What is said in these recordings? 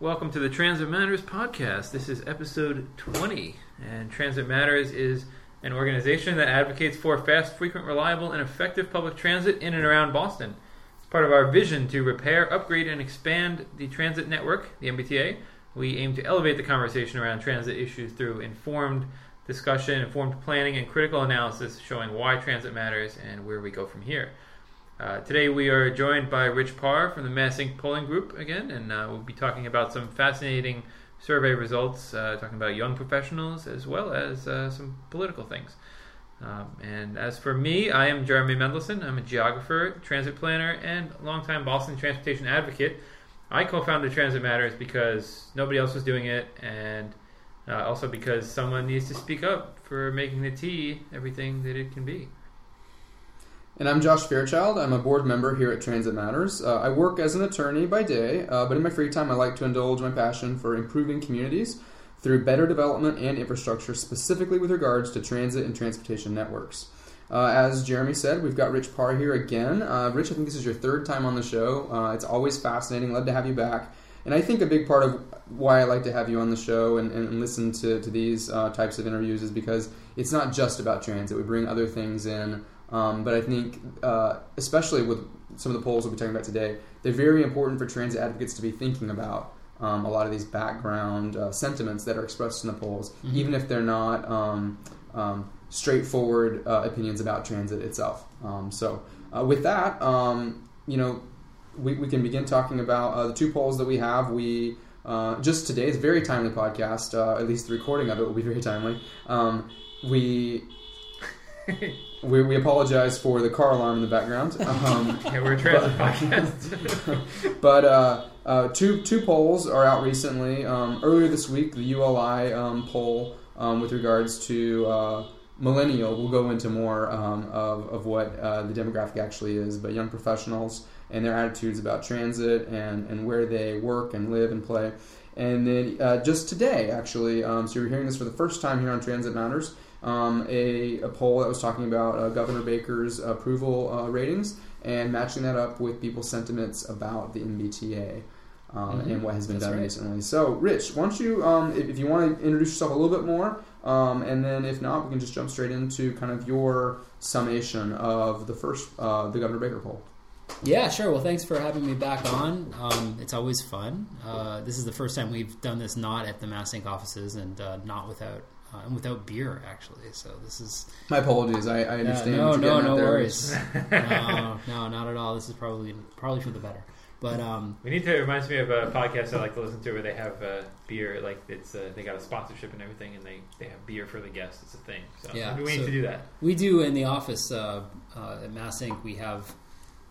Welcome to the Transit Matters podcast. This is episode 20, and Transit Matters is an organization that advocates for fast, frequent, reliable, and effective public transit in and around Boston. It's part of our vision to repair, upgrade, and expand the transit network, the MBTA. We aim to elevate the conversation around transit issues through informed discussion, informed planning, and critical analysis showing why transit matters and where we go from here. Uh, today we are joined by Rich Parr from the Mass Inc. polling group again, and uh, we'll be talking about some fascinating survey results, uh, talking about young professionals as well as uh, some political things. Um, and as for me, I am Jeremy Mendelson. I'm a geographer, transit planner, and longtime Boston transportation advocate. I co-founded Transit Matters because nobody else was doing it, and uh, also because someone needs to speak up for making the T everything that it can be. And I'm Josh Fairchild. I'm a board member here at Transit Matters. Uh, I work as an attorney by day, uh, but in my free time, I like to indulge my passion for improving communities through better development and infrastructure, specifically with regards to transit and transportation networks. Uh, as Jeremy said, we've got Rich Parr here again. Uh, Rich, I think this is your third time on the show. Uh, it's always fascinating. Love to have you back. And I think a big part of why I like to have you on the show and, and listen to, to these uh, types of interviews is because it's not just about transit. We bring other things in. Um, but I think, uh, especially with some of the polls we'll be talking about today, they're very important for transit advocates to be thinking about um, a lot of these background uh, sentiments that are expressed in the polls, mm-hmm. even if they're not um, um straightforward uh, opinions about transit itself. Um, so, uh, with that, um, you know, we, we, can begin talking about uh, the two polls that we have. We uh, just today is a very timely podcast. at least the recording of it will be very timely. we we, we apologize for the car alarm in the background. Um, yeah, we're a transit podcast. but uh, uh, two two polls are out recently. Um, earlier this week, the ULI um, poll um, with regards to uh, millennial. We'll go into more um, of, of what uh, the demographic actually is, but young professionals and their attitudes about transit and, and where they work and live and play. And then uh, just today, actually, um, so you're hearing this for the first time here on Transit Matters um, a, a, poll that was talking about uh, Governor Baker's approval uh, ratings and matching that up with people's sentiments about the MBTA. Um, mm-hmm. And what has been That's done right. recently. So, Rich, why don't you, um, if, if, you want to introduce yourself a little bit more, um, and then if not, we can just jump straight into kind of your summation of the first, uh, the Governor Baker poll. Yeah, sure. Well, thanks for having me back on. Um, it's always fun. Uh, this is the first time we've done this not at the MassINC offices and uh, not without uh, and without beer actually. So this is my apologies. I, I understand. no, no, no worries. no, no, not at all. This is probably probably for the better. But um, we need to. It reminds me of a podcast I like to listen to where they have uh, beer. Like it's uh, they got a sponsorship and everything, and they, they have beer for the guests. It's a thing. So yeah, we so need to do that. We do in the office uh, uh at MassINC. We have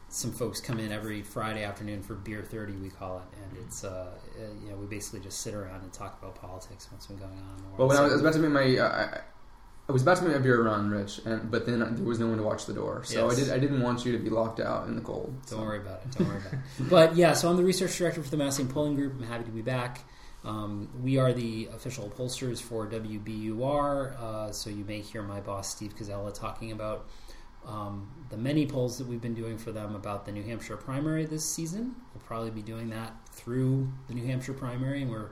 some folks come in every Friday afternoon for beer thirty, we call it, and it's uh, you know we basically just sit around and talk about politics, what's been going on. In the world. Well, when so, I was about to make my, uh, I was about to make my beer run, Rich, and but then there was no one to watch the door, so yes. I did. I didn't want you to be locked out in the cold. Don't worry about it. Don't worry about it. But yeah, so I'm the research director for the MassINC Polling Group. I'm happy to be back. Um, we are the official pollsters for WBUR, uh, so you may hear my boss Steve Koczela talking about um, the many polls that we've been doing for them about the New Hampshire primary this season. We'll probably be doing that through the New Hampshire primary, and we're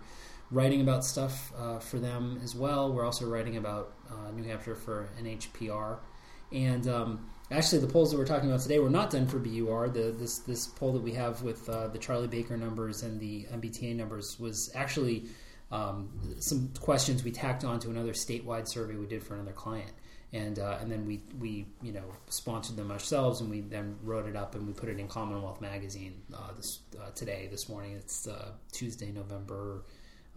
writing about stuff uh, for them as well. We're also writing about uh, New Hampshire for NHPR. And um, actually, the polls that we're talking about today were not done for BUR. The, this, this poll that we have with uh, the Charlie Baker numbers and the MBTA numbers was actually um, some questions we tacked on to another statewide survey we did for another client and uh, and then we we you know sponsored them ourselves, and we then wrote it up and we put it in Commonwealth Magazine uh, this uh, today this morning. It's uh, Tuesday, November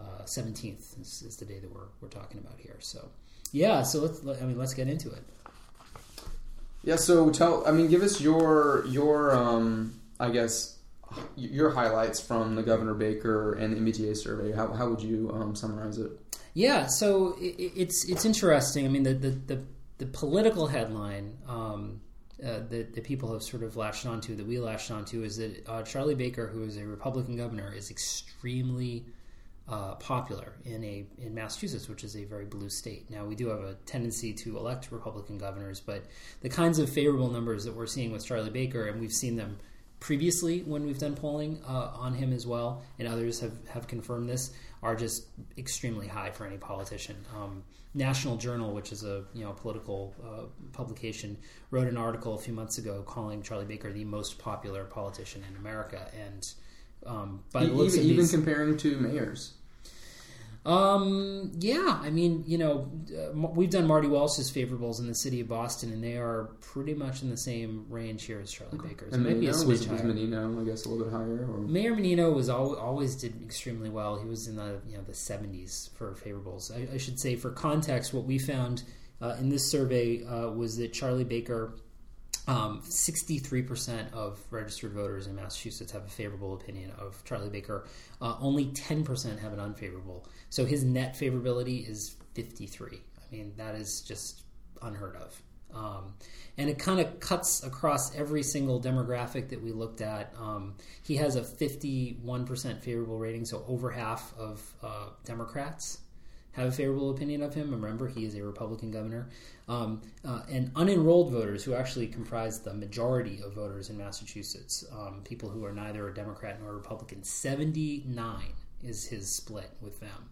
uh, seventeenth is, is, the day that we're we're talking about here. So yeah, so let's I mean let's get into it. Yeah, so tell I mean give us your your um, I guess your highlights from the Governor Baker and the MBTA survey. How, how would you um, summarize it? Yeah, so it, it's it's interesting. I mean, the, the, the the political headline um, uh, that, people have sort of latched onto, that we latched onto, is that uh, Charlie Baker, who is a Republican governor, is extremely uh, popular in a in Massachusetts, which is a very blue state. Now we do have a tendency to elect Republican governors, but the kinds of favorable numbers that we're seeing with Charlie Baker, and we've seen them previously when we've done polling uh, on him as well, and others have, have confirmed this, are just extremely high for any politician. Um, National Journal, which is a you know political uh, publication, wrote an article a few months ago calling Charlie Baker the most popular politician in America, and um, by the looks even, of even these, comparing to mayors. Um, yeah, I mean, you know, uh, we've done Marty Walsh's favorables in the city of Boston, and they are pretty much in the same range here as Charlie Baker's. And Maybe a Menino was, smidge was. Menino, I guess, a little bit higher. Or Mayor Menino was al- always did extremely well. He was in the you know the seventies for favorables. I, I should say, for context, what we found uh, in this survey uh, was that Charlie Baker, three percent of registered voters in Massachusetts have a favorable opinion of Charlie Baker. Uh, only ten percent have an unfavorable. So his net favorability is fifty three. I mean, that is just unheard of. Um, and it kind of cuts across every single demographic that we looked at. Um, he has a 51% favorable rating, so over half of uh, Democrats have a favorable opinion of him. Remember, he is a Republican governor. Um, uh, and unenrolled voters, who actually comprise the majority of voters in Massachusetts, um, people who are neither a Democrat nor a Republican, 79 is his split with them.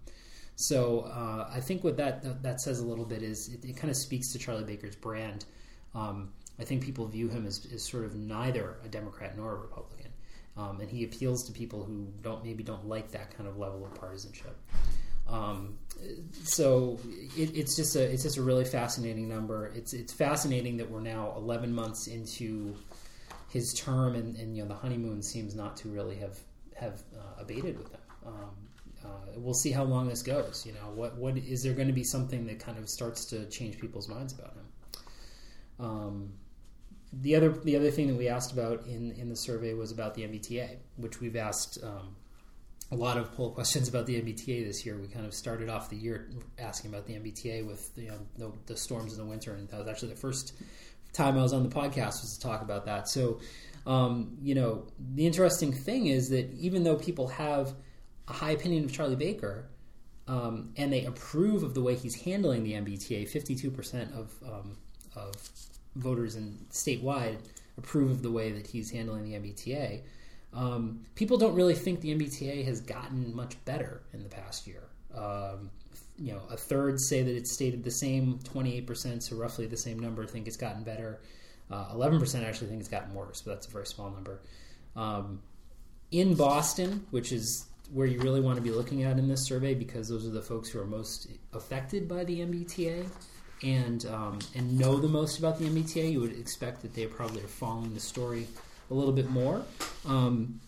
So uh, I think what that, that that says a little bit is it, it kind of speaks to Charlie Baker's brand. Um, I think people view him as, as sort of neither a Democrat nor a Republican, um, and he appeals to people who don't maybe don't like that kind of level of partisanship. Um, so it, it's just a it's just a really fascinating number. It's it's fascinating that we're now 11 months into his term, and, and you know the honeymoon seems not to really have have uh, abated with him. Um, uh, we'll see how long this goes. You know, what what is there going to be something that kind of starts to change people's minds about him? Um, the other the other thing that we asked about in in the survey was about the MBTA, which we've asked um, a lot of poll questions about the MBTA this year. We kind of started off the year asking about the MBTA with you know the, the storms in the winter, and that was actually the first time I was on the podcast was to talk about that. So, um, you know, the interesting thing is that even though people have a high opinion of Charlie Baker, um, and they approve of the way he's handling the MBTA. Fifty-two percent of um, of voters in statewide approve of the way that he's handling the MBTA. Um, people don't really think the MBTA has gotten much better in the past year. Um, you know, a third say that it's stayed the same. Twenty-eight percent, so roughly the same number, think it's gotten better. Uh, Eleven percent actually think it's gotten worse, but that's a very small number. Um, in Boston, which is where you really want to be looking at in this survey because those are the folks who are most affected by the MBTA and um, and know the most about the MBTA. You would expect that they probably are following the story a little bit more. Um,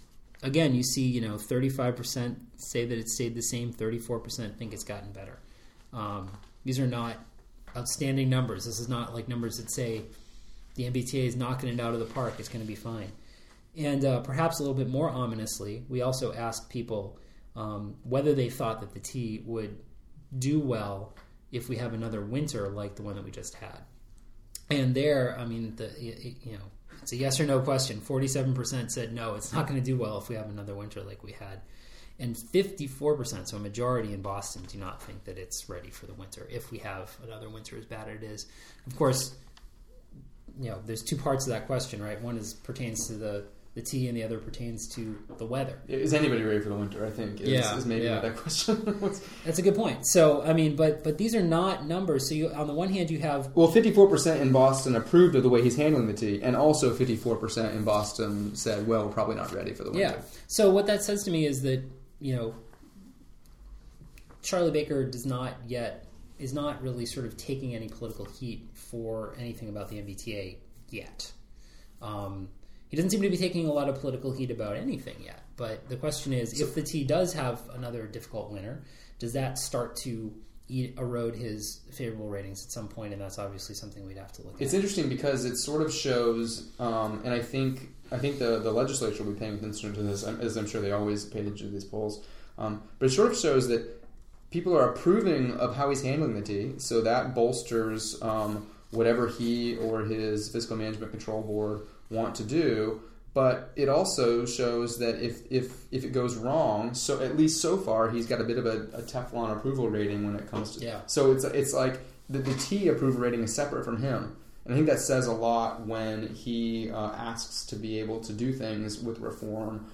again, you see, you know, thirty five percent say that it stayed the same. Thirty four percent think it's gotten better. Um, these are not outstanding numbers. This is not like numbers that say the MBTA is knocking it out of the park. It's going to be fine. And uh, perhaps a little bit more ominously, we also asked people um, whether they thought that the T would do well if we have another winter like the one that we just had. And there, I mean, the you know, it's a yes or no question. Forty-seven percent said no, it's not going to do well if we have another winter like we had, and fifty-four percent, so a majority in Boston, do not think that it's ready for the winter if we have another winter as bad as it is. Of course, you know, there's two parts of that question, right? One is pertains to the the T, and the other pertains to the weather. is anybody ready for the winter? I think is, Yeah, is maybe yeah. that question. That's a good point. So, I mean, but but these are not numbers. So, you on the one hand, you have well, fifty-four percent in Boston approved of the way he's handling the T, and also fifty-four percent in Boston said, "Well, we're probably not ready for the winter." Yeah. So what that says to me is that you know Charlie Baker does not yet is not really sort of taking any political heat for anything about the MBTA yet. Um, he doesn't seem to be taking a lot of political heat about anything yet. But the question is, if the T does have another difficult winter, does that start to eat, erode his favorable ratings at some point? And that's obviously something we'd have to look at. It's at. interesting because it sort of shows, um, and I think I think the, the legislature will be paying attention to this, as I'm sure they always pay attention to these polls. Um, but it sort of shows that people are approving of how he's handling the T, so that bolsters um, whatever he or his fiscal management control board want to do. But it also shows that if, if if it goes wrong, so at least so far he's got a bit of a, a Teflon approval rating when it comes to Yeah. so it's it's like the, the T approval rating is separate from him, And I think that says a lot when he uh, asks to be able to do things with reform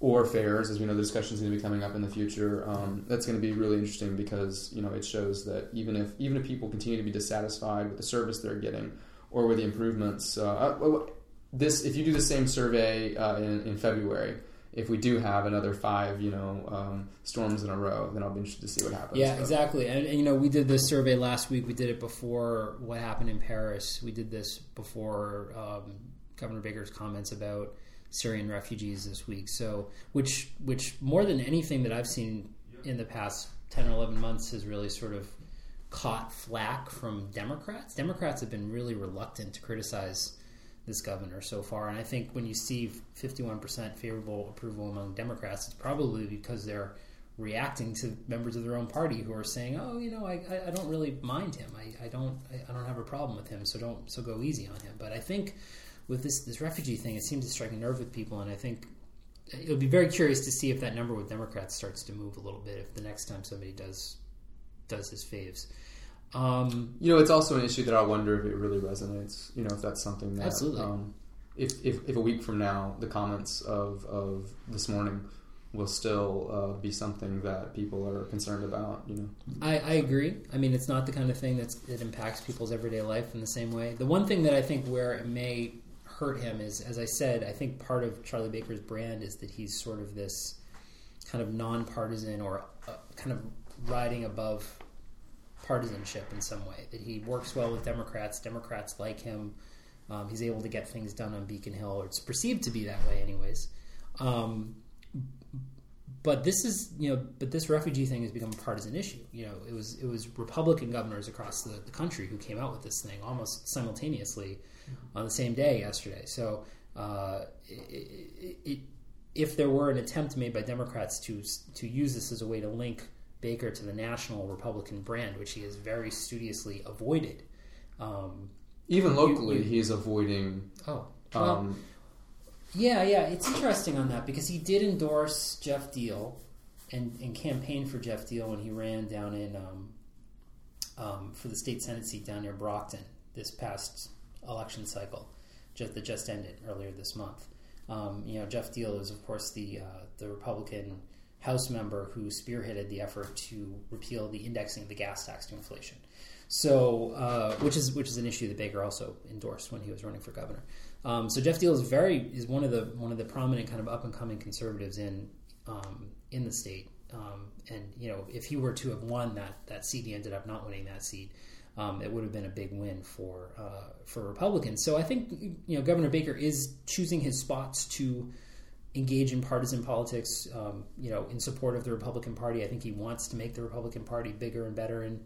or fares, as we know the discussion is going to be coming up in the future. Um, that's going to be really interesting because you know it shows that even if even if people continue to be dissatisfied with the service they're getting or with the improvements, uh, uh this if you do the same survey uh, in, in February if we do have another five, you know, um, storms in a row, then I'll be interested to see what happens. Yeah, but. exactly. And, and, you know, we did this survey last week. We did it before what happened in Paris. We did this before um, Governor Baker's comments about Syrian refugees this week. So, which which more than anything that I've seen in the past ten or eleven months has really sort of caught flack from Democrats. Democrats have been really reluctant to criticize this governor so far. And I think when you see 51% favorable approval among Democrats, it's probably because they're reacting to members of their own party who are saying, "Oh, you know, I, I don't really mind him. I, I don't I, don't have a problem with him. So don't so go easy on him." But I think with this this refugee thing, it seems to strike a nerve with people, and I think it'll be very curious to see if that number with Democrats starts to move a little bit if the next time somebody does does his faves. Um, you know, it's also an issue that I wonder if it really resonates. You know, if that's something that absolutely. Um, if, if, if a week from now the comments of, of this morning will still uh, be something that people are concerned about. You know, I, I agree. I mean, it's not the kind of thing that's, that impacts people's everyday life in the same way. The one thing that I think where it may hurt him is, as I said, I think part of Charlie Baker's brand is that he's sort of this kind of nonpartisan or uh, kind of riding above partisanship in some way. That he works well with Democrats. Democrats like him. Um, he's able to get things done on Beacon Hill, or it's perceived to be that way, anyways. Um, but this is, you know, but this refugee thing has become a partisan issue. You know, it was it was Republican governors across the, the country who came out with this thing almost simultaneously on the same day yesterday. So, uh, it, it, if there were an attempt made by Democrats to to use this as a way to link Baker to the national Republican brand, which he has very studiously avoided. Um, Even locally, you, you, he's avoiding. Oh, well, um, yeah, yeah. It's interesting on that because he did endorse Geoff Diehl and, and campaign for Geoff Diehl when he ran down in um, um, for the state senate seat down near Brockton this past election cycle, just that just ended earlier this month. Um, you know, Geoff Diehl is of course the uh, the Republican House member who spearheaded the effort to repeal the indexing of the gas tax to inflation. So, uh, which is which is an issue that Baker also endorsed when he was running for governor. Um, so Geoff Diehl is very is one of the one of the prominent kind of up and coming conservatives in um, in the state. Um, and you know, if he were to have won that that seat, he ended up not winning that seat. Um, it would have been a big win for uh, for Republicans. So I think you know Governor Baker is choosing his spots to engage in partisan politics, um, you know, in support of the Republican Party. I think he wants to make the Republican Party bigger and better in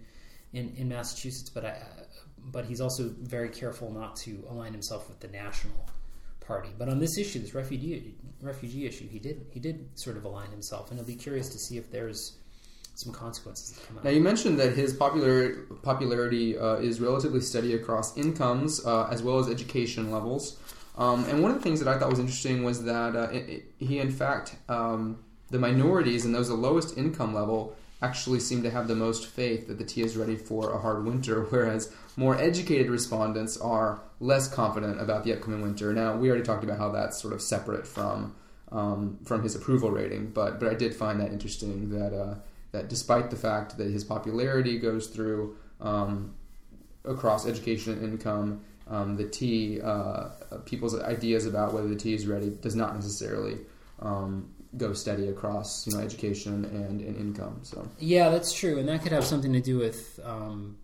in, in Massachusetts, but I, but he's also very careful not to align himself with the national party. But on this issue, this refugee refugee issue, he did he did sort of align himself, and it'll be curious to see if there's some consequences that come out. Now, you mentioned that his popular, popularity uh, is relatively steady across incomes uh, as well as education levels. Um, and one of the things that I thought was interesting was that uh, it, it, he, in fact, um, the minorities and those the lowest income level actually seem to have the most faith that the T is ready for a hard winter, whereas more educated respondents are less confident about the upcoming winter. Now, we already talked about how that's sort of separate from um, from his approval rating, but but I did find that interesting that uh, that despite the fact that his popularity goes through um, across education and income um, the T, uh, people's ideas about whether the T is ready does not necessarily um, go steady across you know education and, and income. So yeah, that's true, and that could have something to do with um,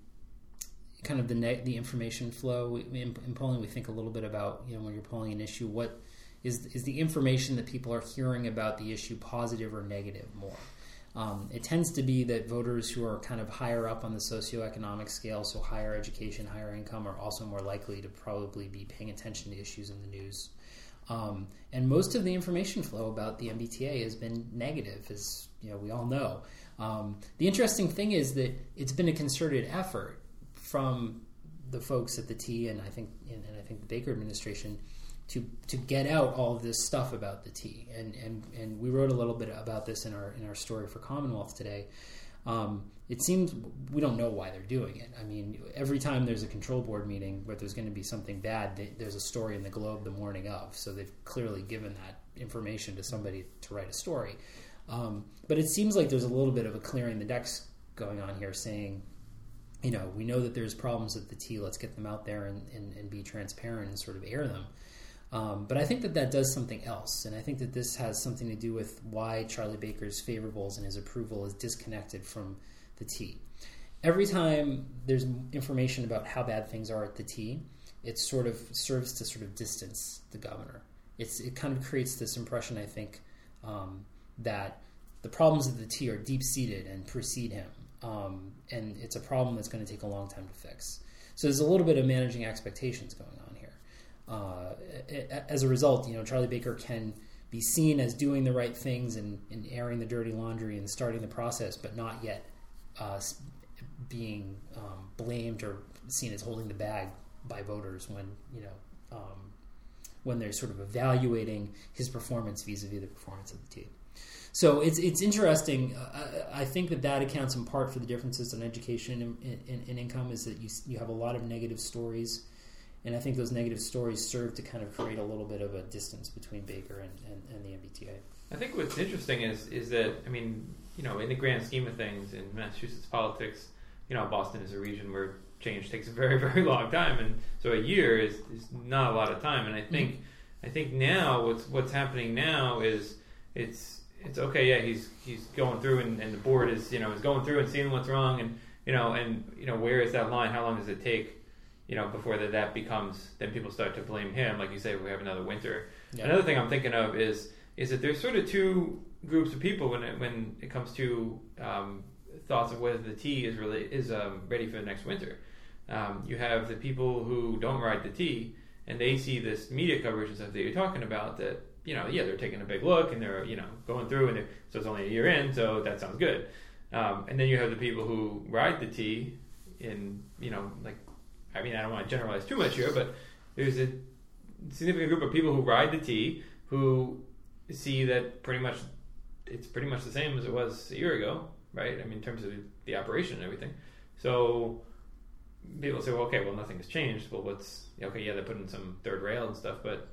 kind of the ne- the information flow. In, in, polling, we think a little bit about you know when you're polling an issue, what is is the information that people are hearing about the issue positive or negative more. Um, it tends to be that voters who are kind of higher up on the socioeconomic scale, so higher education, higher income, are also more likely to probably be paying attention to issues in the news. Um, and most of the information flow about the MBTA has been negative, as you know we all know. Um, the interesting thing is that it's been a concerted effort from the folks at the T and I think and I think the Baker administration to to get out all of this stuff about the T. And and and we wrote a little bit about this in our in our story for Commonwealth today. Um, it seems we don't know why they're doing it. I mean, every time there's a control board meeting where there's going to be something bad, they, there's a story in the Globe the morning of. So they've clearly given that information to somebody to write a story. Um, but it seems like there's a little bit of a clearing the decks going on here, saying, you know, we know that there's problems with the T. Let's get them out there and, and, and be transparent and sort of air them. Um, but I think that that does something else, and I think that this has something to do with why Charlie Baker's favorables and his approval is disconnected from the T. Every time there's information about how bad things are at the T, it sort of serves to sort of distance the governor. It's it kind of creates this impression, I think, um, that the problems at the T are deep seated and precede him, um, and it's a problem that's going to take a long time to fix. So there's a little bit of managing expectations going on. Uh, as a result, you know, Charlie Baker can be seen as doing the right things and, and airing the dirty laundry and starting the process, but not yet uh, being um, blamed or seen as holding the bag by voters when you know um, when they're sort of evaluating his performance vis-a-vis the performance of the team. So it's it's interesting. Uh, I think that that accounts in part for the differences in education and, and, and, income is that you you have a lot of negative stories, and I think those negative stories serve to kind of create a little bit of a distance between Baker and, and, and the MBTA. I think what's interesting is is that I mean you know in the grand scheme of things in Massachusetts politics, you know Boston is a region where change takes a very very long time, and so a year is, is not a lot of time. And I think mm-hmm. I think now what's what's happening now is it's it's okay. Yeah, he's he's going through, and, and the board is you know is going through and seeing what's wrong, and you know and you know where is that line? How long does it take? You know, before that that becomes then people start to blame him. Like you say, we have another winter. Yeah. Another thing I'm thinking of is is that there's sort of two groups of people when it, when it comes to um, thoughts of whether the T is really is um, ready for the next winter. Um, you have the people who don't ride the T, and they see this media coverage and stuff that you're talking about. That you know, yeah, they're taking a big look and they're you know going through, and so it's only a year in, so that sounds good. Um, and then you have the people who ride the T, in you know, like I mean, I don't want to generalize too much here, but there's a significant group of people who ride the T who see that pretty much it's pretty much the same as it was a year ago, right? I mean, in terms of the operation and everything. So people say, well, okay, well, nothing's changed. Well, what's okay? Yeah, they put in some third rail and stuff, but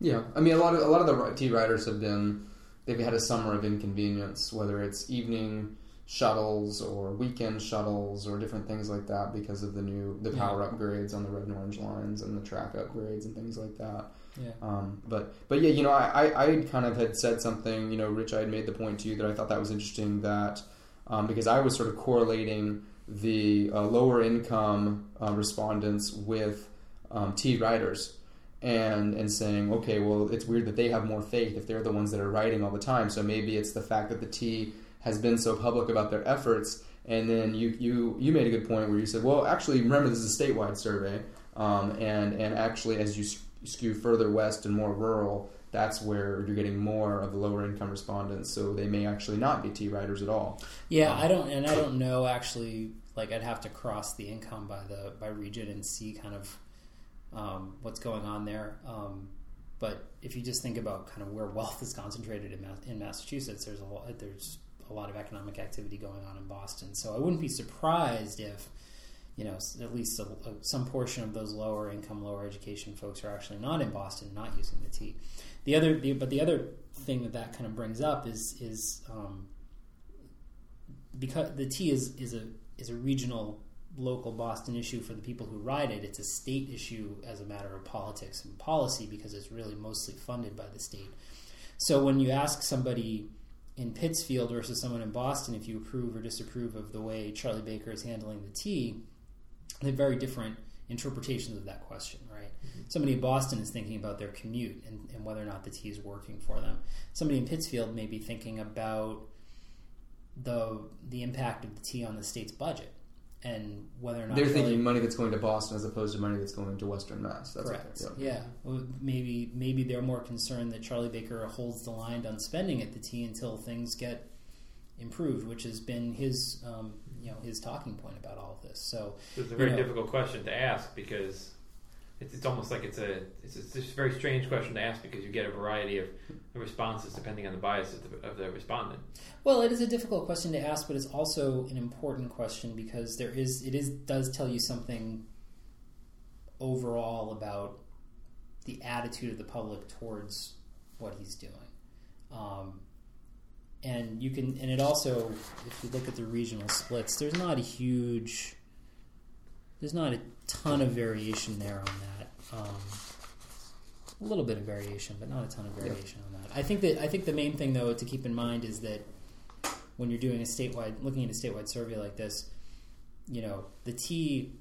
yeah, I mean, a lot of a lot of the T riders have been they've had a summer of inconvenience, whether it's evening shuttles or weekend shuttles or different things like that because of the new the power yeah. upgrades on the red and orange lines and the track upgrades and things like that. Yeah. Um, but but yeah, you know, I, I, I kind of had said something. You know, Rich, I had made the point to you that I thought that was interesting that um, because I was sort of correlating the uh, lower income uh, respondents with um, T riders and and saying, okay, well, it's weird that they have more faith if they're the ones that are writing all the time. So maybe it's the fact that the T has been so public about their efforts. And then you you you made a good point where you said, well, actually, remember this is a statewide survey, um, and and actually, as you skew further west and more rural, that's where you're getting more of the lower income respondents. So they may actually not be T riders at all. Yeah, um, I don't, and I don't know actually. Like I'd have to cross the income by the by region and see kind of um, what's going on there. Um, but if you just think about kind of where wealth is concentrated in, in Massachusetts, there's a lot, there's a lot of economic activity going on in Boston. So I wouldn't be surprised if you know, at least a, a, some portion of those lower income, lower education folks are actually not in Boston, not using the T. The other, the, but the other thing that that kind of brings up is is um, because the T is is a is a regional, local Boston issue for the people who ride it. It's a state issue as a matter of politics and policy because it's really mostly funded by the state. So when you ask somebody in Pittsfield versus someone in Boston if you approve or disapprove of the way Charlie Baker is handling the T, they have very different interpretations of that question, right? Mm-hmm. Somebody in Boston is thinking about their commute and, and, whether or not the T is working for them. Somebody in Pittsfield may be thinking about the the impact of the T on the state's budget and whether or not they're thinking money that's going to Boston as opposed to money that's going to Western Mass. That's correct. yeah. yeah. Well, maybe maybe they're more concerned that Charlie Baker holds the line on spending at the T until things get improved, which has been his um, you know his talking point about all of this. So it's a very you know, difficult question to ask because it's, it's almost like it's a it's, it's a very strange question to ask because you get a variety of responses depending on the bias of the, of the respondent. Well, it is a difficult question to ask, but it's also an important question because there is it is does tell you something overall about the attitude of the public towards what he's doing. Um, and you can, and it also, if you look at the regional splits, there's not a huge, there's not a ton of variation there on that. Um, a little bit of variation, but not a ton of variation on that. I think that I think the main thing though to keep in mind is that when you're doing a statewide, looking at a statewide survey like this, you know, the T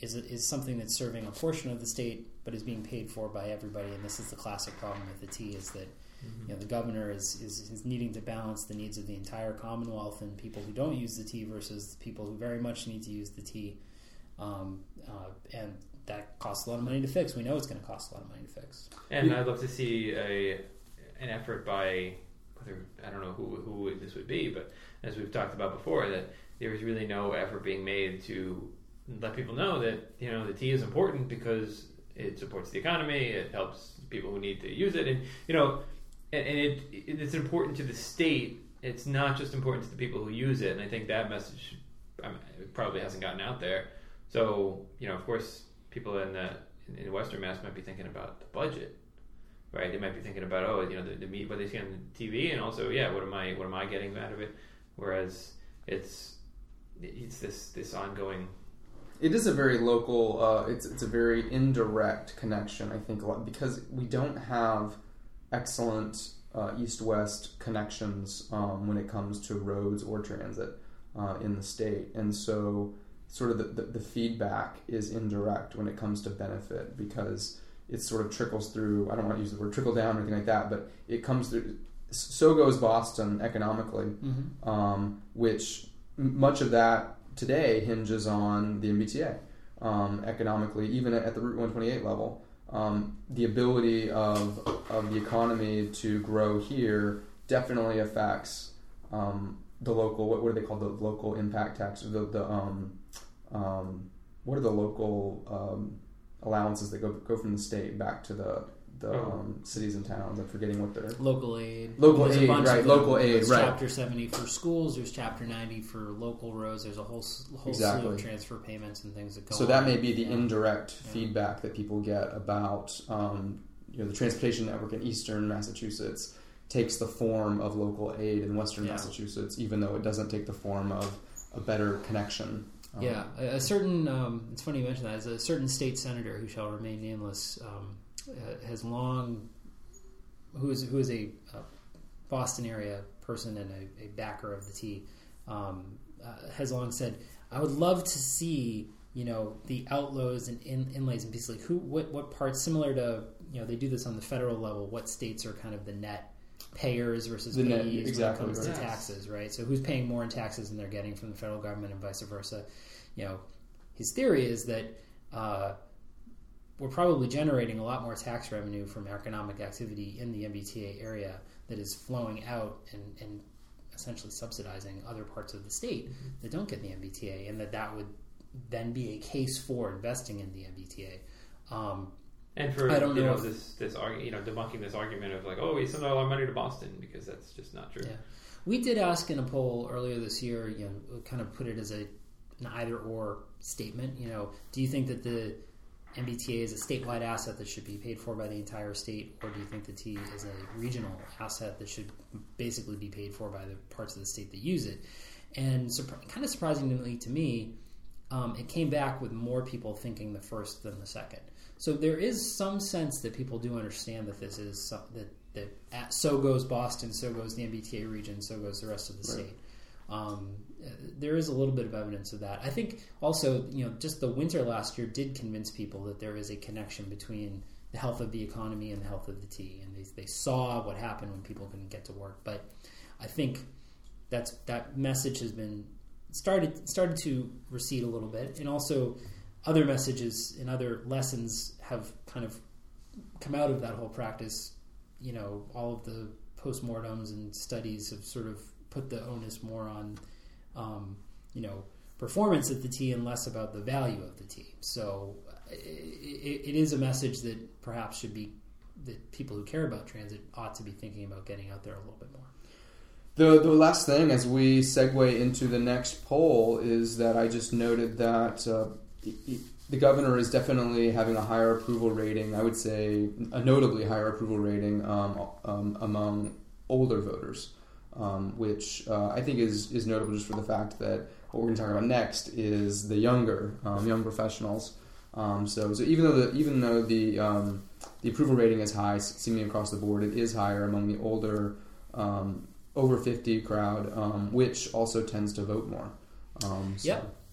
is is something that's serving a portion of the state, but is being paid for by everybody. And this is the classic problem with the T is that Mm-hmm. you know the governor is, is is needing to balance the needs of the entire Commonwealth and people who don't use the T versus people who very much need to use the T, um, uh, and that costs a lot of money to fix. We know it's going to cost a lot of money to fix. And I'd love to see a an effort by whether I don't know who who this would be, but as we've talked about before, that there is really no effort being made to let people know that you know the T is important because it supports the economy, it helps people who need to use it, and you know, and, it, it it's important to the state. It's not just important to the people who use it, and I think that message mean, probably hasn't gotten out there. So you know, of course, people in the in Western Mass might be thinking about the budget, right? They might be thinking about oh, you know, the, the meat what they see on the TV, and also yeah, what am I what am I getting out of it? Whereas it's it's this this ongoing. It is a very local. Uh, it's it's a very indirect connection. I think because we don't have excellent uh, east-west connections um, when it comes to roads or transit uh, in the state, and so sort of the, the, the feedback is indirect when it comes to benefit because it sort of trickles through. I don't want to use the word trickle down or anything like that, but it comes through. So goes Boston economically, Mm-hmm. um, which much of that today hinges on the MBTA um, economically, even at, the Route 128 level. Um, the ability of, of the economy to grow here definitely affects um, the local, what, what are they called? The local impact tax, the, the um, what are the local um, allowances that go, go from the state back to the, the Oh. um, cities and towns? I'm forgetting what they're. Local aid, Local There's a aid, bunch right, of local aid, There's right. Chapter seventy for schools. There's chapter ninety for local roads. There's a whole s- whole slew of transfer payments and things that go. So that on. may be the Yeah. indirect Yeah. feedback that people get about um, you know the transportation network in eastern Massachusetts takes the form of local aid in western Yeah. Massachusetts, even though it doesn't take the form of a better connection. Um, Yeah, a, a certain. Um, it's funny you mention that. As a certain state senator who shall remain nameless um, uh, has long, who is who is a, uh Boston area person and a, a backer of the T, um, uh, has long said, "I would love to see." You know the outlaws and in, inlays and pieces like who what what parts similar to you know they do this on the federal level what states are kind of the net payers versus The net- payees exactly, when it comes right. to taxes right so who's paying more in taxes than they're getting from the federal government and vice versa you know, his theory is that uh, we're probably generating a lot more tax revenue from economic activity in the MBTA area that is flowing out and, and essentially subsidizing other parts of the state that don't get the MBTA, and that that would then be a case for investing in the MBTA. Um, And for I don't you know know this this argu- you know debunking this argument of like oh we send all our money to Boston because that's just not true. Yeah. We did ask in a poll earlier this year, you know, kind of put it as a an either or statement. You know, do you think that the MBTA is a statewide asset that should be paid for by the entire state, or do you think the T is a regional asset that should basically be paid for by the parts of the state that use it? And surp- kind of surprisingly to me, um, it came back with more people thinking the first than the second. So there is some sense that people do understand that this is some, that that at, so goes Boston, so goes the MBTA region, so goes the rest of the Right. state. Um, there is a little bit of evidence of that. I think also, you know, just the winter last year did convince people that there is a connection between the health of the economy and the health of the T, and they, they saw what happened when people couldn't get to work. But I think that's that message has been started started to recede a little bit, and also other messages and other lessons have kind of come out of that whole practice. You know, all of the postmortems and studies have sort of put the onus more on, um, you know, performance at the T and less about the value of the T. So it, it is a message that perhaps should be that people who care about transit ought to be thinking about getting out there a little bit more. The, the last thing as we segue into the next poll is that I just noted that uh, the governor is definitely having a higher approval rating. I would say a notably higher approval rating um, um, among older voters, um, which uh, I think is is notable just for the fact that what we're going to talk about next is the younger um, young professionals. Um, so, so even though the even though the um, the approval rating is high, seemingly across the board, it is higher among the older over fifty crowd, which also tends to vote more. Um, so.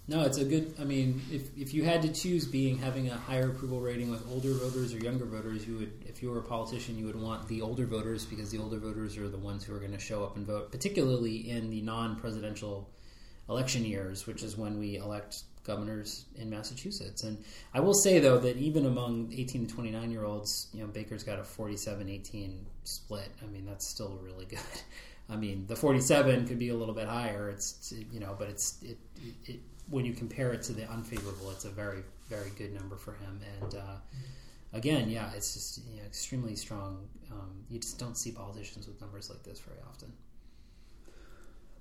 No, it's a good. I mean, if, if you had to choose being having a higher approval rating with older voters or younger voters, you would, if you were a politician, you would want the older voters because the older voters are the ones who are going to show up and vote, particularly in the non-presidential election years, which is when we elect governors in Massachusetts. And I will say though that even among 18 to 29 year olds, you know, Baker's got a 47-18 split. I mean, that's still really good. I mean, the 47 could be a little bit higher. It's you know, but it's it, it when you compare it to the unfavorable, it's a very very good number for him. And uh, again, yeah, it's just you know, extremely strong. Um, you just don't see politicians with numbers like this very often.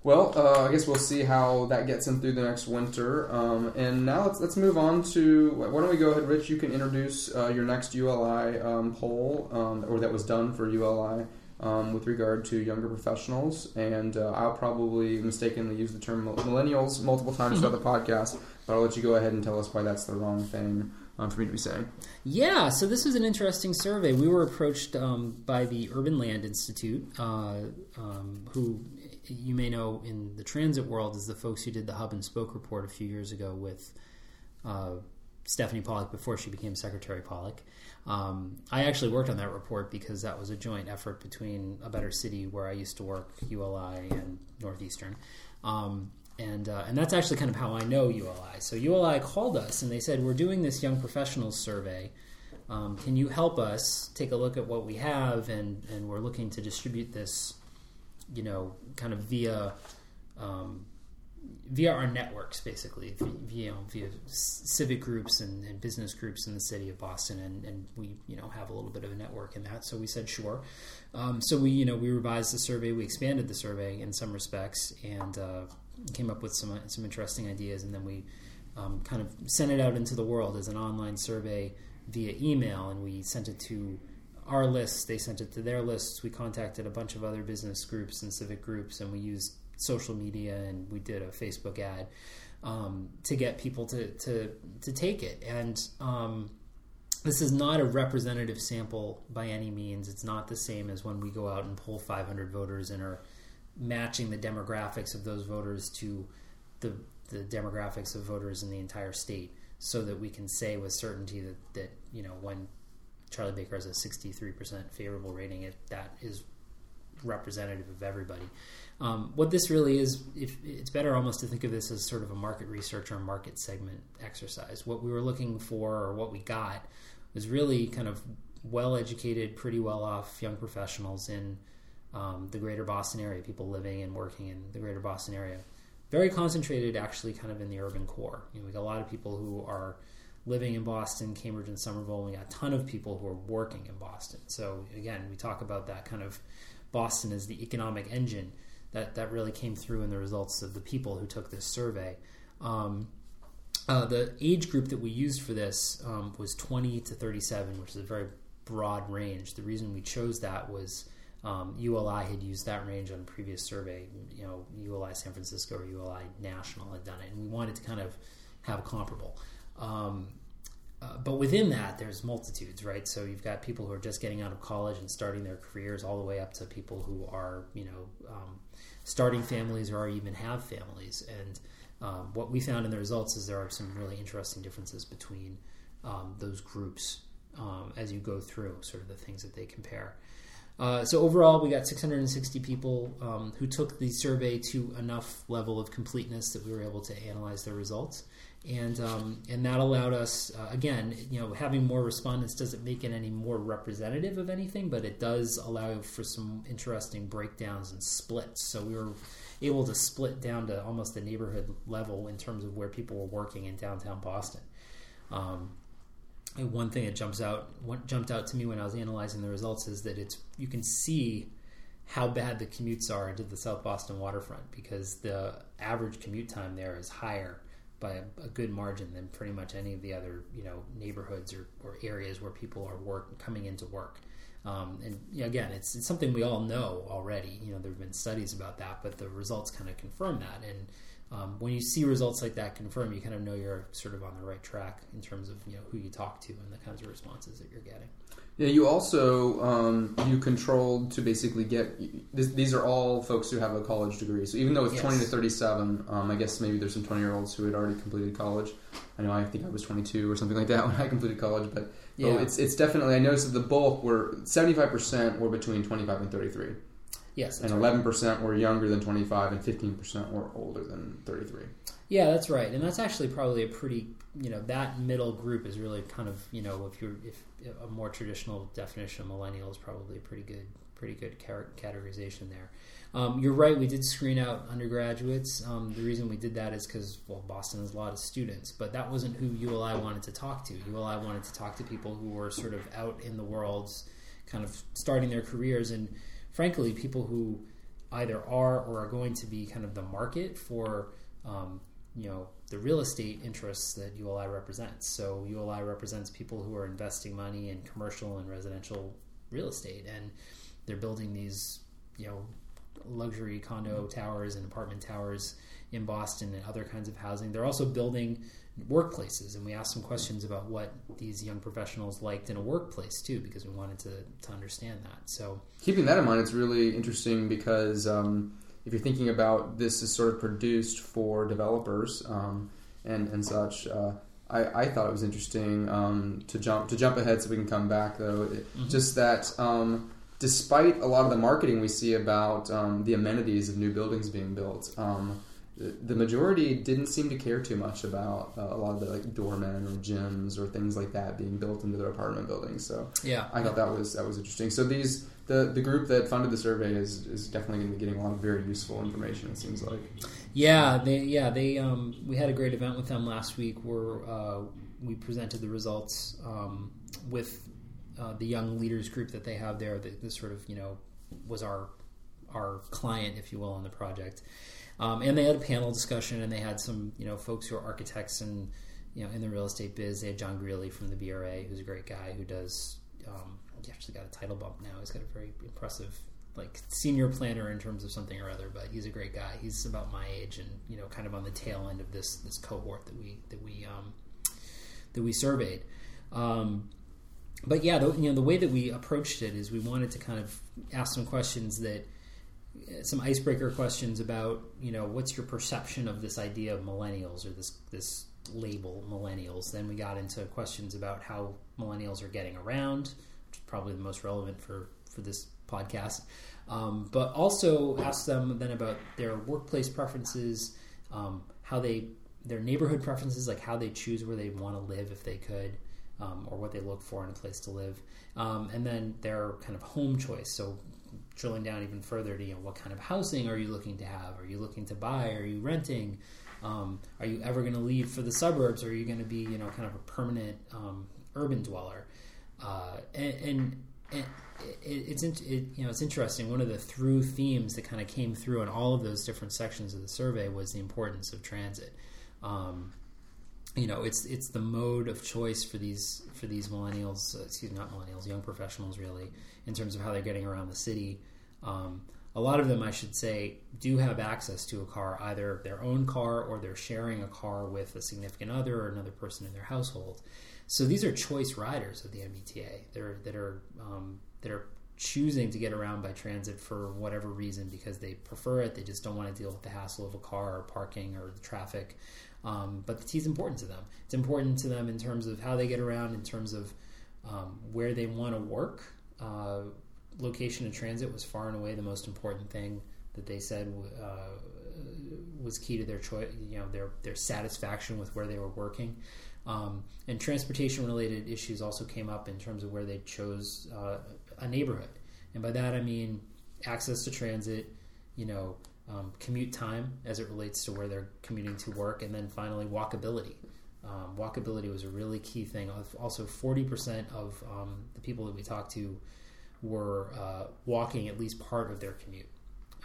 Well, uh, I guess we'll see how that gets him through the next winter. Um, and now let's let's move on to why don't we go ahead, Rich? You can introduce uh, your next ULI um, poll, um, or that was done for ULI um, with regard to younger professionals. And uh, I'll probably mistakenly use the term millennials multiple times throughout the podcast, but I'll let you go ahead and tell us why that's the wrong thing. Um, for me to be saying. Yeah, so this is an interesting survey. We were approached um, by the Urban Land Institute, uh, um, who you may know in the transit world is the folks who did the hub and spoke report a few years ago with uh, Stephanie Pollack before she became Secretary Pollack. Um, I actually worked on that report because that was a joint effort between A Better City, where I used to work, ULI, and Northeastern. Um, and, uh, and that's actually kind of how I know ULI. So ULI called us and they said, We're doing this young professionals survey. Um, can you help us take a look at what we have? And, and we're looking to distribute this, you know, kind of via um, via our networks, basically, via, via civic groups and, and, business groups in the city of Boston, and, and, we, you know, have a little bit of a network in that. So we said sure. Um, so we, you know, we revised the survey, we expanded the survey in some respects, and uh, came up with some some interesting ideas, and then we um, kind of sent it out into the world as an online survey via email, and we sent it to our lists. They sent it to their lists. We contacted a bunch of other business groups and civic groups, and we used social media and we did a Facebook ad um, to get people to, to, to take it. And um, this is not a representative sample by any means. It's not the same as when we go out and pull 500 voters and are matching the demographics of those voters to the, the demographics of voters in the entire state so that we can say with certainty that, that you know when Charlie Baker has a 63% favorable rating, it, that is representative of everybody. Um, what this really is, if it's better almost to think of this as sort of a market research or market segment exercise. What we were looking for or what we got was really kind of well educated, pretty well off young professionals in um, the greater Boston area, people living and working in the greater Boston area. Very concentrated, actually, kind of in the urban core. You know, we got a lot of people who are living in Boston, Cambridge, and Somerville. We got a ton of people who are working in Boston. So again, we talk about that kind of Boston as the economic engine that that really came through in the results of the people who took this survey. Um, uh, the age group that we used for this um, was 20 to 37, which is a very broad range. The reason we chose that was um, ULI had used that range on a previous survey. You know, ULI San Francisco or ULI National had done it, and we wanted to kind of have a comparable. Um, uh, but within that, there's multitudes, right? So you've got people who are just getting out of college and starting their careers, all the way up to people who are, you know, um, starting families or even have families. And um, what we found in the results is there are some really interesting differences between um, those groups um, as you go through sort of the things that they compare. Uh, so overall, we got 660 people um, who took the survey to enough level of completeness that we were able to analyze their results and um, and that allowed us uh, again you know having more respondents doesn't make it any more representative of anything but it does allow for some interesting breakdowns and splits so we were able to split down to almost the neighborhood level in terms of where people were working in downtown Boston. Um, one thing that jumps out what jumped out to me when I was analyzing the results is that it's you can see how bad the commutes are into the South Boston waterfront because the average commute time there is higher by a, a, good margin than pretty much any of the other you know neighborhoods or, or areas where people are work coming into work. Um, and again, it's, it's something we all know already. You know, there have been studies about that, but the results kind of confirm that. And um, when you see results like that confirm, you kind of know you're sort of on the right track in terms of you know who you talk to and the kinds of responses that you're getting. Yeah, you also um, you controlled to basically get this, these are all folks who have a college degree. So even though it's yes. twenty to thirty-seven, um, I guess maybe there's some twenty-year-olds who had already completed college. I know I think I was twenty-two or something like that when I completed college, but yeah. it's it's definitely I noticed that the bulk were seventy-five percent were between twenty-five and thirty-three. Yes, and eleven percent were younger than twenty five, and fifteen percent were older than thirty three. Yeah, that's right, and that's actually probably a pretty you know that middle group is really kind of you know if you're if a more traditional definition of millennial is probably a pretty good pretty good categorization there. Um, you're right. We did screen out undergraduates. Um, the reason we did that is because well, Boston has a lot of students, but that wasn't who ULI wanted to talk to. ULI wanted to talk to people who were sort of out in the world, kind of starting their careers and frankly, people who either are or are going to be kind of the market for, um, you know, the real estate interests that ULI represents. So ULI represents people who are investing money in commercial and residential real estate, and they're building these, you know, luxury condo towers and apartment towers in Boston and other kinds of housing. They're also building workplaces and we asked some questions about what these young professionals liked in a workplace too because we wanted to, to understand that so keeping that in mind it's really interesting because um, if you're thinking about this is sort of produced for developers um, and, and such uh, I, I thought it was interesting um, to jump to jump ahead so we can come back though it, mm-hmm. just that um, despite a lot of the marketing we see about um, the amenities of new buildings being built um, the majority didn't seem to care too much about uh, a lot of the like doormen or gyms or things like that being built into their apartment buildings. So yeah, I thought that was that was interesting. So these the the group that funded the survey is is definitely going to be getting a lot of very useful information. It seems like. Yeah, they yeah they um, we had a great event with them last week where uh, we presented the results um, with uh, the young leaders group that they have there. That this sort of you know was our our client, if you will, on the project. Um, and they had a panel discussion, and they had some you know folks who are architects and you know in the real estate biz. They had John Greeley from the BRA, who's a great guy who does. Um, he actually got a title bump now. He's got a very impressive like senior planner in terms of something or other, but he's a great guy. He's about my age and you know kind of on the tail end of this this cohort that we that we um, that we surveyed. Um, but yeah, the, you know the way that we approached it is we wanted to kind of ask some questions that some icebreaker questions about you know what's your perception of this idea of millennials or this this label millennials. Then we got into questions about how millennials are getting around, which is probably the most relevant for for this podcast. Um, but also ask them then about their workplace preferences, um, how they their neighborhood preferences, like how they choose where they want to live if they could. Um, or what they look for in a place to live, um, and then their kind of home choice. So drilling down even further to you know what kind of housing are you looking to have? Are you looking to buy? Are you renting? Um, are you ever going to leave for the suburbs? Or are you going to be you know kind of a permanent um, urban dweller? Uh, and, and, and it, it's it, you know it's interesting. One of the through themes that kind of came through in all of those different sections of the survey was the importance of transit. Um, you know, it's it's the mode of choice for these for these millennials, uh, excuse me, not millennials, young professionals, really, in terms of how they're getting around the city. Um, a lot of them, I should say, do have access to a car, either their own car or they're sharing a car with a significant other or another person in their household. So these are choice riders of the MBTA. They're that are um, that are choosing to get around by transit for whatever reason because they prefer it. They just don't want to deal with the hassle of a car or parking or the traffic. Um, but the T is important to them. It's important to them in terms of how they get around, in terms of um, where they want to work. Uh, location and transit was far and away the most important thing that they said uh, was key to their choice. You know, their their satisfaction with where they were working. Um, and transportation related issues also came up in terms of where they chose uh, a neighborhood. And by that I mean access to transit, you know, um, commute time as it relates to where they're commuting to work, and then finally walkability. Um, walkability was a really key thing. Also, 40% of um, the people that we talked to were uh, walking at least part of their commute.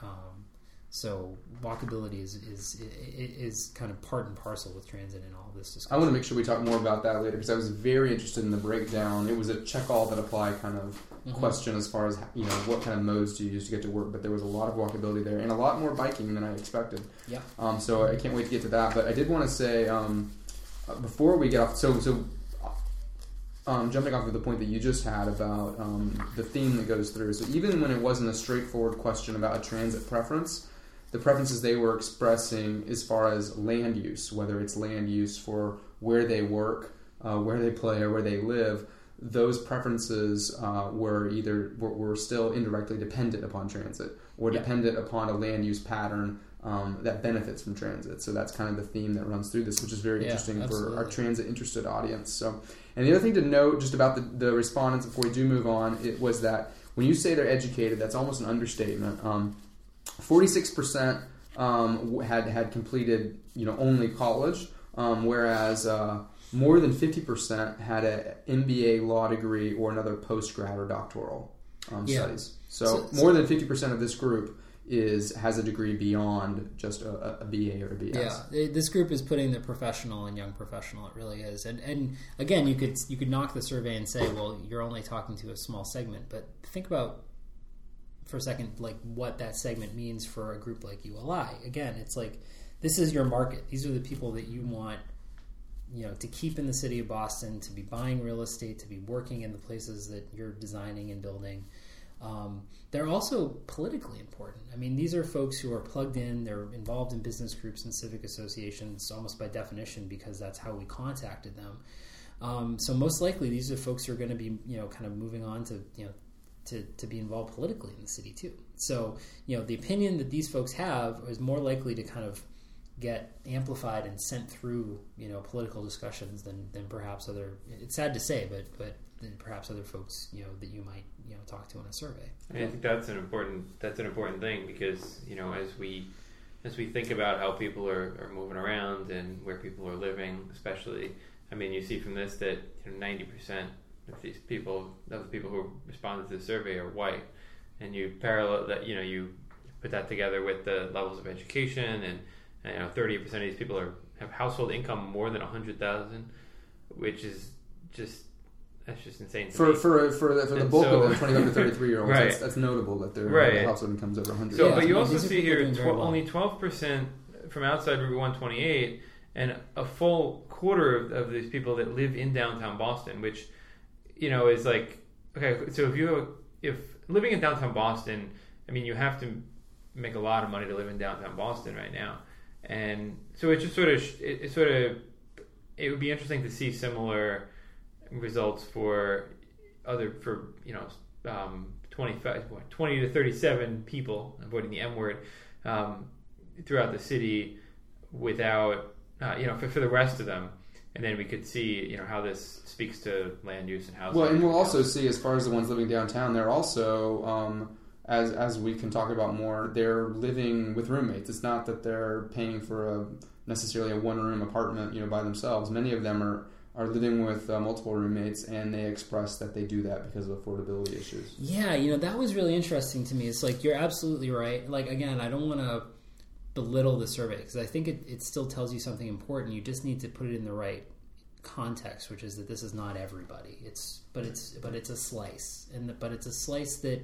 Um, so walkability is, is is kind of part and parcel with transit and all of this discussion. I want to make sure we talk more about that later because I was very interested in the breakdown. It was a check all that apply kind of mm-hmm. question as far as you know what kind of modes do you use to get to work. But there was a lot of walkability there and a lot more biking than I expected. Yeah. Um, so I can't wait to get to that. But I did want to say um, uh, before we get off. So so um, jumping off of the point that you just had about um, the theme that goes through. So even when it wasn't a straightforward question about a transit preference, the preferences they were expressing as far as land use, whether it's land use for where they work, uh, where they play, or where they live, those preferences uh, were either were, were, still indirectly dependent upon transit or yeah. dependent upon a land use pattern um, that benefits from transit. So that's kind of the theme that runs through this, which is very yeah, interesting absolutely. for our transit interested audience. So, and the other thing to note just about the, the respondents before we do move on, it was that when you say they're educated, that's almost an understatement. Um, Forty-six percent um, had had completed, you know, only college, um, whereas uh, more than fifty percent had an MBA law degree or another post grad or doctoral um, yeah. studies. So, so more so, than fifty percent of this group is has a degree beyond just a, a, BA or a BS. Yeah, this group is putting the professional and young professional. It really is. And and again, you could you could knock the survey and say, well, you're only talking to a small segment. But think about for a second, like what that segment means for a group like ULI. Again, it's like this is your market. These are the people that you want, you know, to keep in the city of Boston, to be buying real estate, to be working in the places that you're designing and building. Um, they're also politically important. I mean, these are folks who are plugged in. They're involved in business groups and civic associations, almost by definition, because that's how we contacted them. Um, so most likely, these are folks who are going to be, you know, kind of moving on to, you know, to, to be involved politically in the city too. So, you know, the opinion that these folks have is more likely to kind of get amplified and sent through, you know, political discussions than, than perhaps other. It's sad to say, but but perhaps other folks, you know, that you might you know talk to in a survey. I think that's an important that's an important thing because you know as we as we think about how people are, are moving around and where people are living, especially, I mean, you see from this that you know, percent if these people, of the people who responded to the survey are white, and you parallel that, you know, you put that together with the levels of education, and, and you know, thirty percent of these people are have household income more than a hundred thousand, which is just that's just insane. For, for for the, for the bulk so, of the twenty five to thirty three year olds, right. that's, that's, notable that their right. household incomes over hundred. So, yeah, but you also see here tw- well. only twelve percent from outside Route one twenty eight, and a full quarter of, of, these people that live in downtown Boston, which you know, is like okay. So if you if living in downtown Boston, I mean, you have to make a lot of money to live in downtown Boston right now, and so it's just sort of it, it sort of it would be interesting to see similar results for other for you know um, 25 20 to 37 people avoiding the m word um, throughout the city without uh, you know for, for the rest of them and then we could see you know how this speaks to land use and housing. Well, and we'll also see as far as the ones living downtown, they're also um, as as we can talk about more, they're living with roommates. It's not that they're paying for a necessarily a one room apartment, you know, by themselves. Many of them are are living with uh, multiple roommates, and they express that they do that because of affordability issues. Yeah, you know that was really interesting to me. It's like you're absolutely right. Like again, I don't want to belittle the survey because I think it, it still tells you something important. You just need to put it in the right context, which is that this is not everybody. It's but it's but it's a slice, and the, but it's a slice that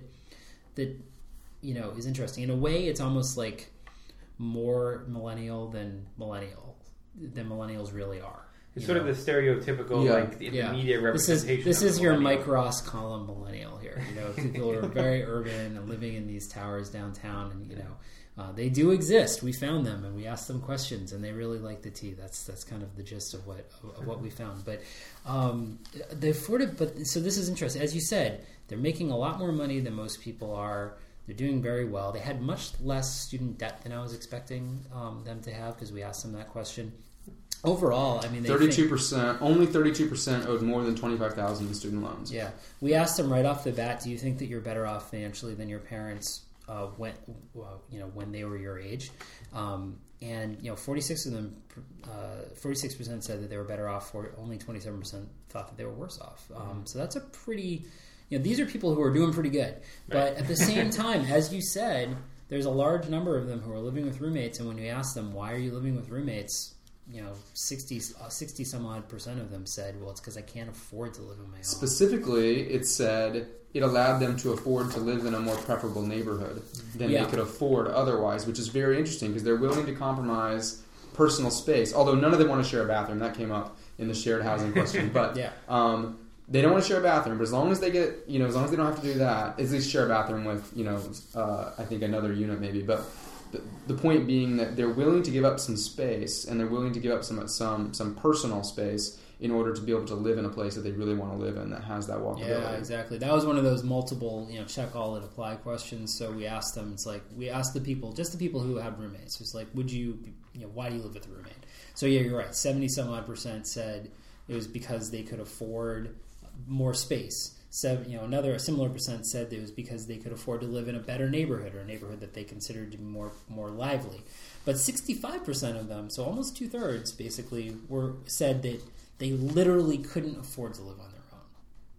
that you know is interesting. In a way, it's almost like more millennial than millennial than millennials really are. It's sort know? of the stereotypical yeah. like the yeah. media representation. This is, this is your Mike Ross column millennial here. You know, people are very urban and living in these towers downtown, and you know uh, they do exist. We found them and we asked them questions, and they really like the T. That's that's kind of the gist of what of what we found. But um, the affordable. But so this is interesting. As you said, they're making a lot more money than most people are. They're doing very well. They had much less student debt than I was expecting um, them to have because we asked them that question. Overall, I mean, thirty-two percent. Only thirty-two percent owed more than twenty-five thousand in student loans. Yeah, we asked them right off the bat. Do you think that you're better off financially than your parents? Uh, when well, you know when they were your age, um, and you know 46 of them, uh, 46 percent said that they were better off. For only 27 percent thought that they were worse off. Um, so that's a pretty you know these are people who are doing pretty good, but at the same time, as you said, there's a large number of them who are living with roommates, and when you ask them why are you living with roommates, you know 60, uh, 60 some odd percent of them said, well, it's because I can't afford to live on my own. Specifically, it said it allowed them to afford to live in a more preferable neighborhood than Yeah. they could afford otherwise, which is very interesting because they're willing to compromise personal space. Although none of them want to share a bathroom. That came up in the shared housing question. But Yeah. um, they don't want to share a bathroom. But as long as they get, you know, as long as they don't have to do that, at least share a bathroom with, you know, uh, I think another unit maybe. But the, the point being that they're willing to give up some space and they're willing to give up some some some personal space in order to be able to live in a place that they really want to live in that has that walkability. Yeah, exactly. That was one of those multiple, you know, check all and apply questions. So we asked them. It's like we asked the people, just the people who have roommates. It's like, would you, you know, why do you live with a roommate? So yeah, you're right. Seventy some odd percent said it was because they could afford more space. Seven, you know, another a similar percent said it was because they could afford to live in a better neighborhood or a neighborhood that they considered to be more more lively. But sixty five percent of them, so almost two thirds, basically, were said that they literally couldn't afford to live on their own.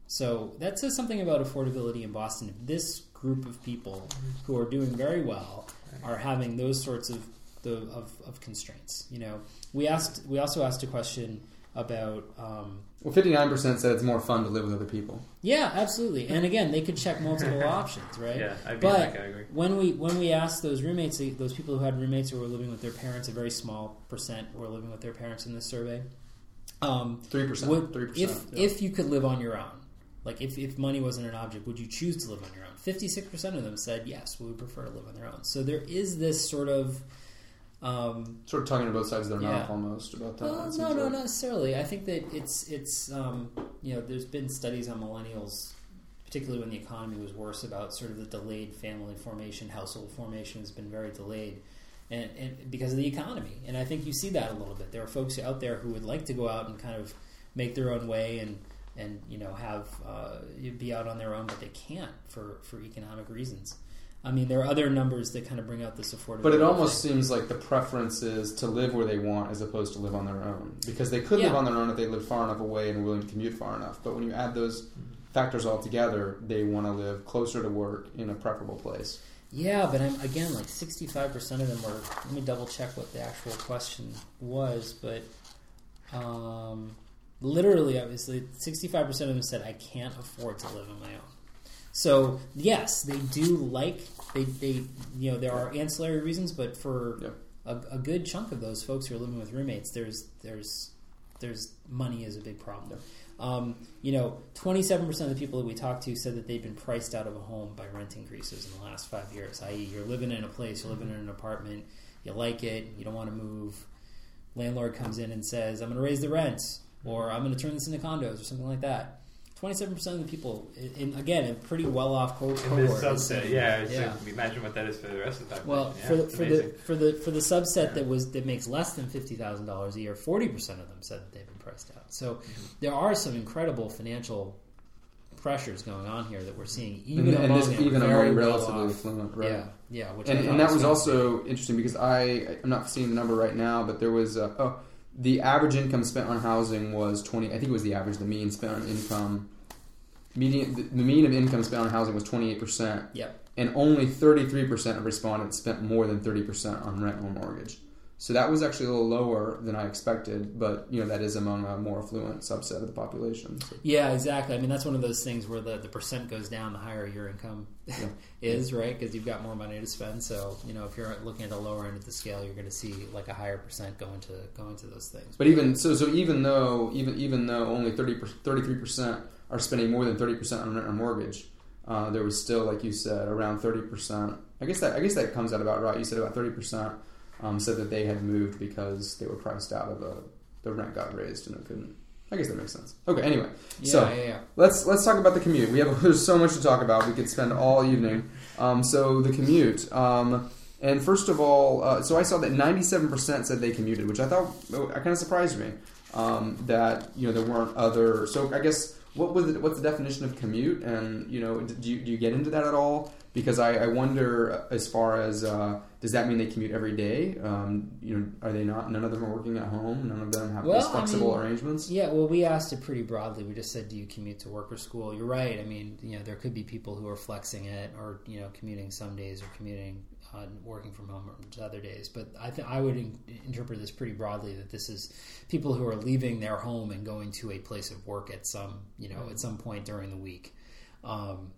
So that says something about affordability in Boston. If this group of people who are doing very well are having those sorts of the of, of constraints, you know, we asked we also asked a question about um, Well, fifty nine percent said it's more fun to live with other people. yeah, absolutely. And again, they could check multiple options, right? Yeah, I'd be in that But category. when we when we asked those roommates, those people who had roommates who were living with their parents, a very small percent were living with their parents in this survey. Um, Three percent. would, Three if percent. if you could live on your own, like if, if money wasn't an object, would you choose to live on your own? Fifty six percent of them said yes, we would prefer to live on their own. So there is this sort of um, Sort of talking to both sides of their Yeah. mouth almost about that. well, no, no, like. not necessarily. I think that it's it's um, you know there's been studies on millennials, particularly when the economy was worse, about sort of the delayed family formation, household formation has been very delayed, and, and because of the economy. And I think you see that a little bit. There are folks out there who would like to go out and kind of make their own way and and you know have uh, be out on their own, but they can't for for economic reasons. I mean, there are other numbers that kind of bring out this affordability. But it almost thing. seems like the preference is to live where they want as opposed to live on their own. Because they could live on their own if they lived far enough away and were willing to commute far enough. But when you add those factors all together, they want to live closer to work in a preferable place. Yeah, but I'm again like 65% of them were. Let me double check what the actual question was, but um, literally, obviously, 65% of them said I can't afford to live on my own. So yes, they do like they they you know there are ancillary reasons, but for Yep. a, a good chunk of those folks who are living with roommates, there's there's there's money is a big problem. Um, you know, 27% of the people that we talked to said that they've been priced out of a home by rent increases in the last five years. I.e., you're living in a place, you're living in an apartment, you like it, you don't want to move. Landlord comes in and says, "I'm going to raise the rent," or "I'm going to turn this into condos," or something like that. 27% of the people, in, again, a pretty well-off co- In cohort. this subset, yeah, it's yeah. like, imagine what that is for the rest of the population. Well, yeah, for the for the for the for the subset that was that makes less than fifty thousand dollars a year, forty percent of them said that they've been priced out. So Mm-hmm. there are some incredible financial pressures going on here that we're seeing, even and, and among this them even very among well relatively off. affluent, right? Yeah, yeah. Which and, and that was also interesting because I I'm not seeing the number right now, but there was uh, oh the average income spent on housing was twenty. I think it was the average. The mean spent on income, median the, the mean of income spent on housing was twenty eight percent, Yep. and only thirty three percent of respondents spent more than thirty percent on rent or mortgage. So that was actually a little lower than I expected, but you know that is among a more affluent subset of the population. So. Yeah, exactly. I mean, that's one of those things where the, the percent goes down the higher your income is, right? Because you've got more money to spend. So, you know, if you're looking at the lower end of the scale, you're going to see like a higher percent going to going to those things. But even so, so even though even even though only 33 percent are spending more than thirty percent on rent or mortgage, uh, there was still, like you said, around thirty percent. I guess that I guess that comes out about right. You said about thirty percent um, said that they had moved because they were priced out of a the rent got raised and it couldn't. I guess that makes sense. Okay, anyway, Yeah, so yeah, yeah. let's let's talk about the commute. We have there's so much to talk about. We could spend all evening. Um, so the commute. Um, and first of all, uh, so I saw that 97% said they commuted, which I thought uh, kind of surprised me. Um, that you know there weren't other. So I guess what was it, what's the definition of commute, and you know, do you, do you get into that at all? Because I, I wonder, as far as uh, does that mean they commute every day? Um, you know, are they not? None of them are working at home. None of them have Well, these I flexible mean, arrangements. Yeah, well, we asked it pretty broadly. We just said, "Do you commute to work or school?" You're right. I mean, you know, there could be people who are flexing it, or you know, commuting some days, or commuting, uh, working from home on other days. But I think I would in- interpret this pretty broadly that this is people who are leaving their home and going to a place of work at some, you know, at some point during the week. Um,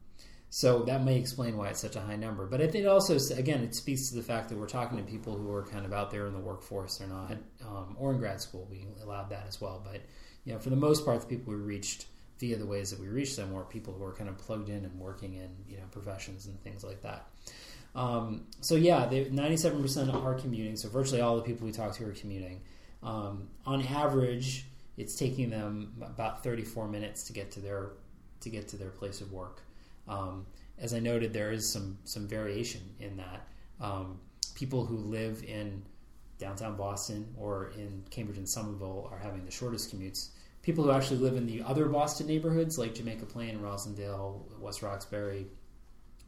so that may explain why it's such a high number. But I think it also, again, it speaks to the fact that we're talking to people who are kind of out there in the workforce. They're not, um, or in grad school. We allowed that as well. But you know, for the most part, the people we reached via the ways that we reached them were people who are kind of plugged in and working in you know professions and things like that. Um, so yeah, ninety-seven percent are commuting. So virtually all the people we talked to are commuting. Um, on average, it's taking them about thirty-four minutes to get to their to get to their place of work. Um, as I noted, there is some some variation in that. Um, people who live in downtown Boston or in Cambridge and Somerville are having the shortest commutes. People who actually live in the other Boston neighborhoods, like Jamaica Plain, Roslindale, West Roxbury,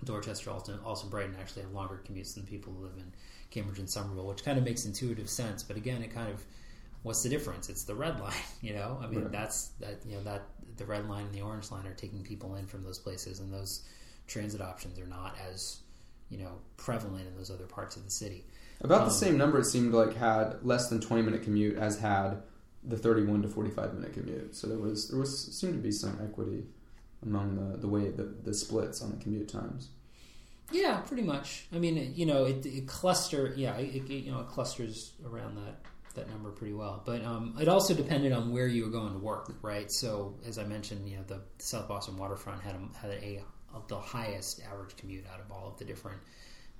Dorchester, Allston, also Brighton, actually have longer commutes than people who live in Cambridge and Somerville, which kind of makes intuitive sense. But again, it kind of what's the difference? It's the red line, you know. I mean, Right. that's that you know that the red line and the orange line are taking people in from those places, and those transit options are not as you know prevalent in those other parts of the city. About Um, the same number, it seemed like had less than twenty minute commute as had the thirty-one to forty-five minute commute. So there was there was seemed to be some equity among the the way the the splits on the commute times. Yeah, pretty much. I mean, you know, it, it cluster. Yeah, it, it, you know it clusters around that that number pretty well. But um, it also depended on where you were going to work, right? So as I mentioned, you know, the South Boston waterfront had a, had a, the highest average commute out of all of the different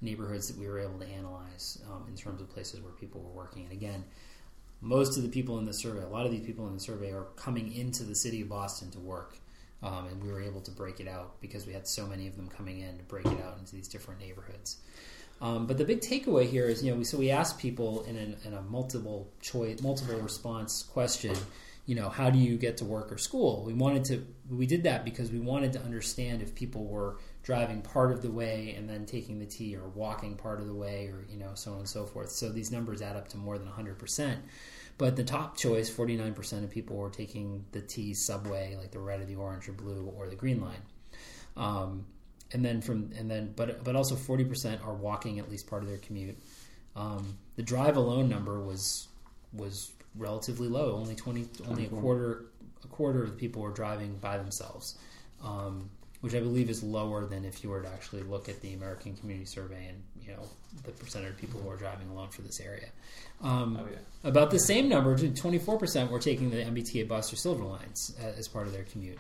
neighborhoods that we were able to analyze um, in terms of places where people were working. And again, most of the people in the survey, a lot of these people in the survey, are coming into the city of Boston to work. Um, and we were able to break it out because we had so many of them coming in to break it out into these different neighborhoods. Um, but the big takeaway here is, you know, we, so we asked people in, an, in a multiple choice, multiple response question, you know, how do you get to work or school? We wanted to, we did that because we wanted to understand if people were driving part of the way and then taking the T or walking part of the way or, you know, so on and so forth. So these numbers add up to more than 100%. But the top choice, 49% of people were taking the T subway, like the red or the orange or blue or the green line. Um, and then from and then but but also 40% are walking at least part of their commute. Um, the drive alone number was was relatively low. Only 20 only a quarter a quarter of the people were driving by themselves. Um, which I believe is lower than if you were to actually look at the American Community Survey and you know the percentage of people who are driving alone for this area. Um, Oh yeah. about the same number, twenty four percent were taking the MBTA bus or Silver Lines uh, as part of their commute,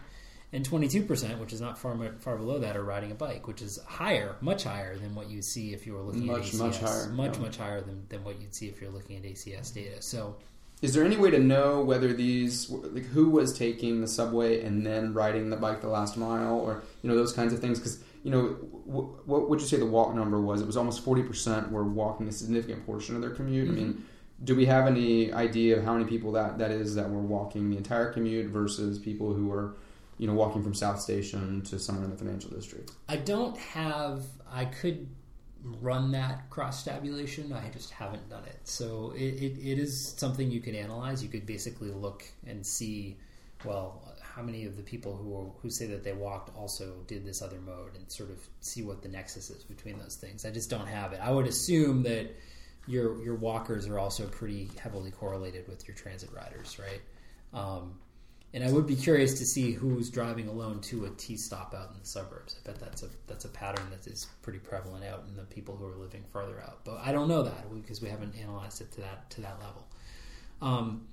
and twenty two percent, which is not far far below that, are riding a bike, which is higher, much higher than what you'd see if you were looking Much, at ACS. much higher, much, yeah. much higher than, than what you'd see if you're looking at ACS data. So Is there any way to know whether these, like, who was taking the subway and then riding the bike the last mile, or you know those kinds of things? Because you know, w- what would you say the walk number was? It was almost forty percent were walking a significant portion of their commute. I mm-hmm. mean, do we have any idea of how many people that that is that were walking the entire commute versus people who were, you know, walking from South Station to somewhere in the financial district? I don't have. I could run that cross tabulation. I just haven't done it. So it, it, it is something you can analyze. You could basically look and see, well, how many of the people who who say that they walked also did this other mode, and sort of see what the nexus is between those things. I just don't have it. I would assume that your your walkers are also pretty heavily correlated with your transit riders, right? Um, and I would be curious to see who's driving alone to a T stop out in the suburbs. I bet that's a that's a pattern that is pretty prevalent out in the people who are living farther out. But I don't know that because we haven't analyzed it to that to that level. Um,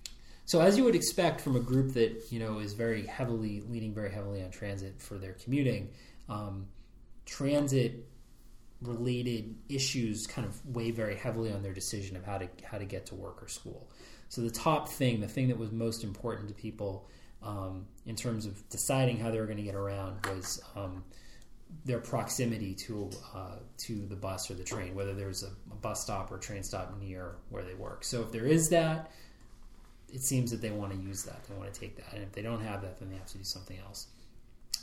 so as you would expect from a group that you know is very heavily leaning very heavily on transit for their commuting, um, transit related issues kind of weigh very heavily on their decision of how to how to get to work or school. So the top thing, the thing that was most important to people um, in terms of deciding how they were going to get around was um, their proximity to uh, to the bus or the train, whether there's a, a bus stop or train stop near where they work. So if there is that, it seems that they want to use that. They want to take that, and if they don't have that, then they have to do something else.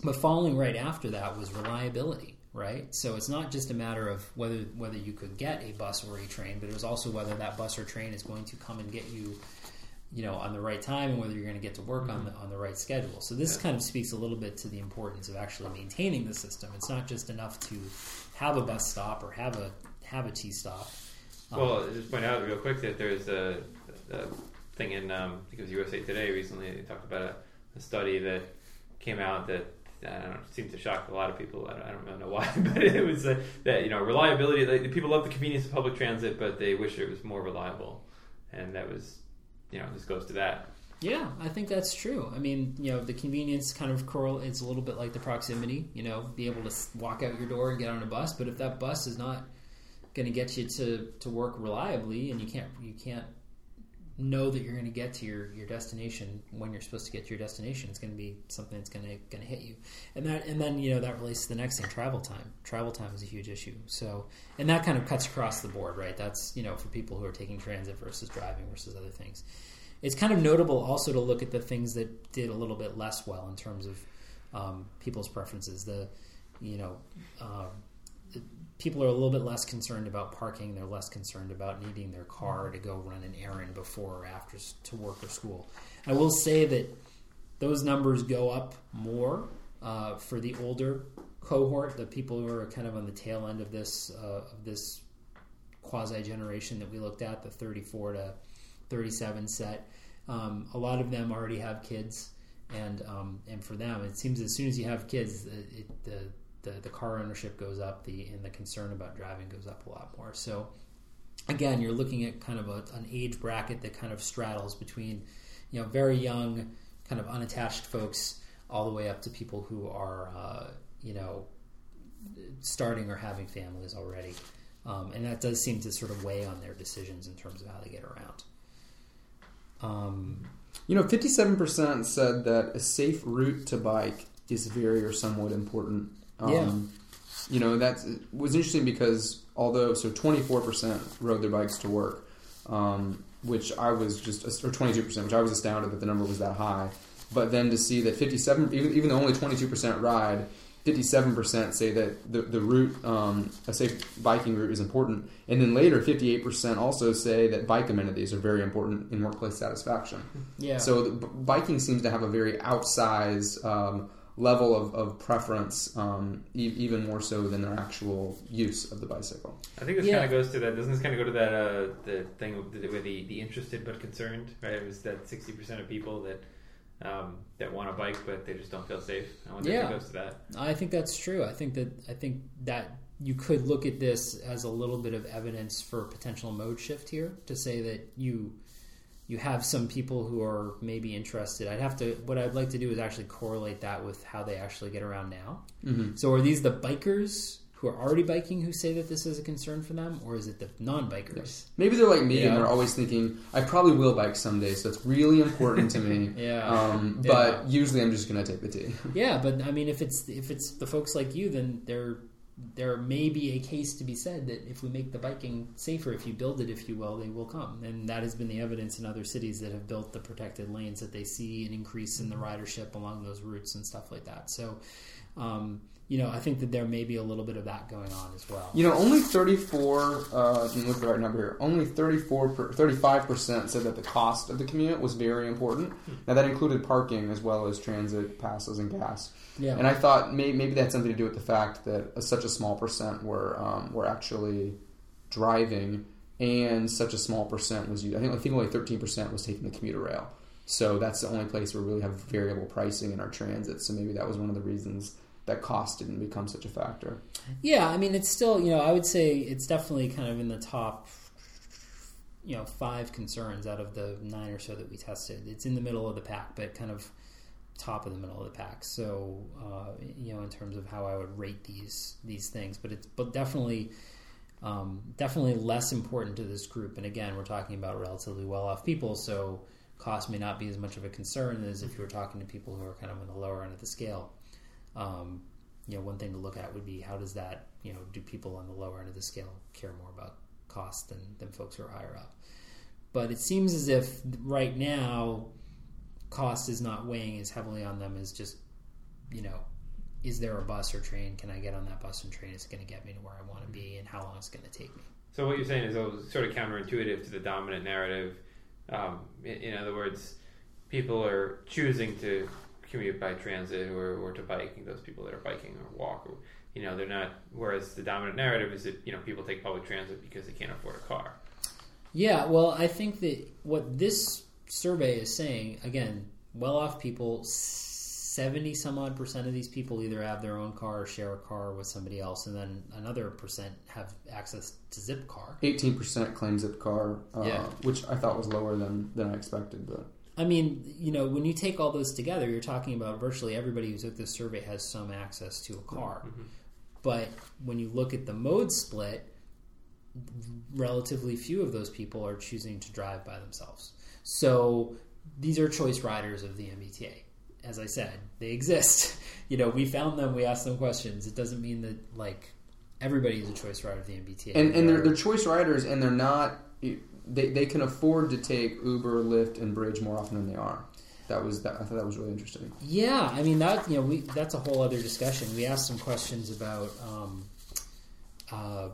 But following right after that was reliability, right? So it's not just a matter of whether whether you could get a bus or a train, but it was also whether that bus or train is going to come and get you, you know, on the right time, and whether you're going to get to work on the on the right schedule. So this kind of speaks a little bit to the importance of actually maintaining the system. It's not just enough to have a bus stop or have a have a T stop. Um, Well, I'll just point out real quick that there's a, a thing in um, I think it was USA Today recently. They talked about a, a study that came out that I don't know seemed to shock a lot of people. I don't, I don't really know why, but it was uh, that you know reliability. Like, people love the convenience of public transit, but they wish it was more reliable, and that was you know this goes to that. Yeah, I think that's true. I mean, you know, the convenience kind of correlates a little bit like the proximity. You know, be able to walk out your door and get on a bus. But if that bus is not going to get you to, to work reliably, and you can't you can't know that you're going to get to your, your destination when you're supposed to get to your destination, it's going to be something that's going to going to hit you. And that and then you know that relates to the next thing, travel time. Travel time is a huge issue. So and that kind of cuts across the board, right? That's you know for people who are taking transit versus driving versus other things it's kind of notable also to look at the things that did a little bit less well in terms of um, people's preferences. The you know um, people are a little bit less concerned about parking. They're less concerned about needing their car to go run an errand before or after to work or school. I will say that those numbers go up more uh, for the older cohort, the people who are kind of on the tail end of this uh, of this quasi generation that we looked at, the 34 to 37 set. Um, a lot of them already have kids, and um, and for them, it seems as soon as you have kids, it, it, the, the the car ownership goes up, the and the concern about driving goes up a lot more. So again, you're looking at kind of a, an age bracket that kind of straddles between you know very young, kind of unattached folks, all the way up to people who are uh, you know starting or having families already. Um, and that does seem to sort of weigh on their decisions in terms of how they get around. Um, You know, 57% said that a safe route to bike is very or somewhat important. Um, Yeah. You know, that was interesting because although, so 24% rode their bikes to work, um, which I was just, or 22%, which I was astounded that the number was that high. But then to see that 57, even, even though only 22% ride, 57% say that the, the route, um, a safe biking route is important. And then later, 58% also say that bike amenities are very important in workplace satisfaction. yeah. So the, b- biking seems to have a very outsized um, level of, of preference, um, e- even more so than their actual use of the bicycle. I think this Yeah. kind of goes to that. Doesn't this kind of go to that uh, the thing with the, the the interested but concerned? Right, it was that sixty percent of people that um, that want a bike but they just don't feel safe. I wonder Yeah. if it goes to that. I think that's true. I think that I think that you could look at this as a little bit of evidence for potential mode shift here to say that you you have some people who are maybe interested. I'd have to what I'd like to do is actually correlate that with how they actually get around now. Mm-hmm. So are these the bikers who are already biking who say that this is a concern for them or is it the non-bikers? Maybe they're like me Yeah. and they're always thinking, I probably will bike someday, so it's really important to me. Yeah. Um, Yeah. but usually I'm just going to take the T. Yeah, but I mean, if it's if it's the folks like you, then there there may be a case to be said that if we make the biking safer, if you build it, if you will, they will come, and that has been the evidence in other cities that have built the protected lanes that they see an increase in the ridership along those routes and stuff like that. So, um, you know, I think that there may be a little bit of that going on as well. You know, only 34, uh, let me look at the right number here, only 34, per, 35% said that the cost of the commute was very important. Now, that included parking as well as transit passes and gas. Yeah, And I thought may, maybe that had something to do with the fact that such a small percent were um, were actually driving, and such a small percent was used. I think I think only thirteen percent was taking the commuter rail. So that's the only place where we really have variable pricing in our transit. So maybe that was one of the reasons that cost didn't become such a factor. Yeah, I mean, it's still, you know, I would say it's definitely kind of in the top, you know, five concerns out of the nine or so that we tested. It's in the middle of the pack, but kind of top of the middle of the pack. So, uh, you know, in terms of how I would rate these these things, but it's but definitely. Um, definitely less important to this group, and again, we're talking about relatively well-off people, so cost may not be as much of a concern as if you were talking to people who are kind of on the lower end of the scale. Um, you know, one thing to look at would be how does that, you know, do people on the lower end of the scale care more about cost than, than folks who are higher up? but it seems as if right now cost is not weighing as heavily on them as just you know is there a bus or train can i get on that bus and train is it going to get me to where i want to be and how long it's going to take me So what you're saying is sort of counterintuitive to the dominant narrative. Um, in, in other words, people are choosing to commute by transit or, or to biking, Those people that are biking or walk, or you know, they're not. Whereas the dominant narrative is that you know people take public transit because they can't afford a car. Yeah, well, I think that what this survey is saying, again, well off people, 70 some odd percent of these people either have their own car or share a car with somebody else, and then another percent have access to Zipcar. Eighteen percent claim Zipcar, uh, Yeah. which I thought was lower than than I expected. But I mean, you know, when you take all those together, you're talking about virtually everybody who took this survey has some access to a car. Mm-hmm. But when you look at the mode split, relatively few of those people are choosing to drive by themselves. So these are choice riders of the MBTA. As I said, they exist. You know, we found them, we asked them questions. It doesn't mean that like everybody is a choice rider of the MBTA. and and they're They're- they're choice riders, and they're not. They they can afford to take Uber, Lyft, and Bridj more often than they are. That was that. I thought that was really interesting. Yeah, I mean that you know we that's a whole other discussion. We asked some questions about um, uh,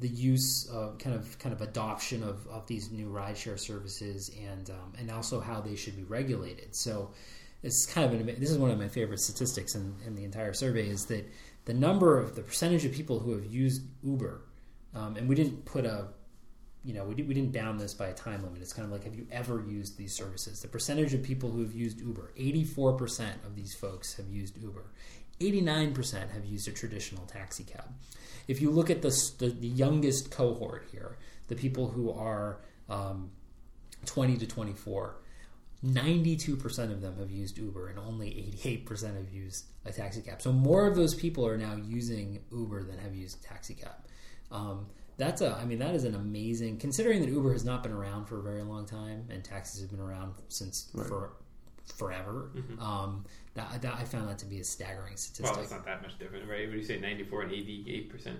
the use of kind of kind of adoption of, of these new rideshare services and um, and also how they should be regulated. So it's kind of an, this is one of my favorite statistics in, in the entire survey is that the number of the percentage of people who have used Uber, um, and we didn't put a you know, we, did, we didn't bound this by a time limit. It's kind of like, have you ever used these services? The percentage of people who have used Uber, 84% of these folks have used Uber. 89% have used a traditional taxi cab. If you look at the, the, the youngest cohort here, the people who are um, 20 to 24, 92% of them have used Uber and only 88% have used a taxi cab. So more of those people are now using Uber than have used taxi cab. Um, that's a, I mean, that is an amazing, considering that Uber has not been around for a very long time and taxis have been around since Right. for forever. Um, that, that, I found that to be a staggering statistic. Well, it's not that much different, right? What do you say, 94 and 88 percent?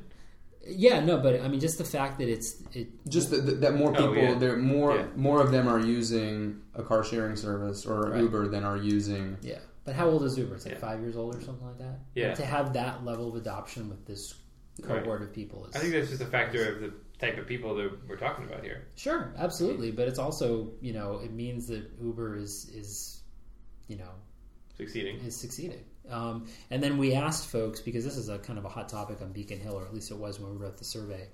yeah, no, but I mean, just the fact that it's it. Just that, that, that more Oh, people, yeah. there more Yeah. more of them are using a car sharing service or Right. Uber than are using. Yeah, but how old is Uber? It's like Yeah. five years old or something like that. Yeah. to have that level of adoption with this cohort of people is I think that's just a factor of the type of people that we're talking about here. Sure, absolutely, but it's also you know it means that Uber is is you know Succeeding. is succeeding. Um, and then we asked folks because this is a kind of a hot topic on Beacon Hill, or at least it was when we wrote the survey.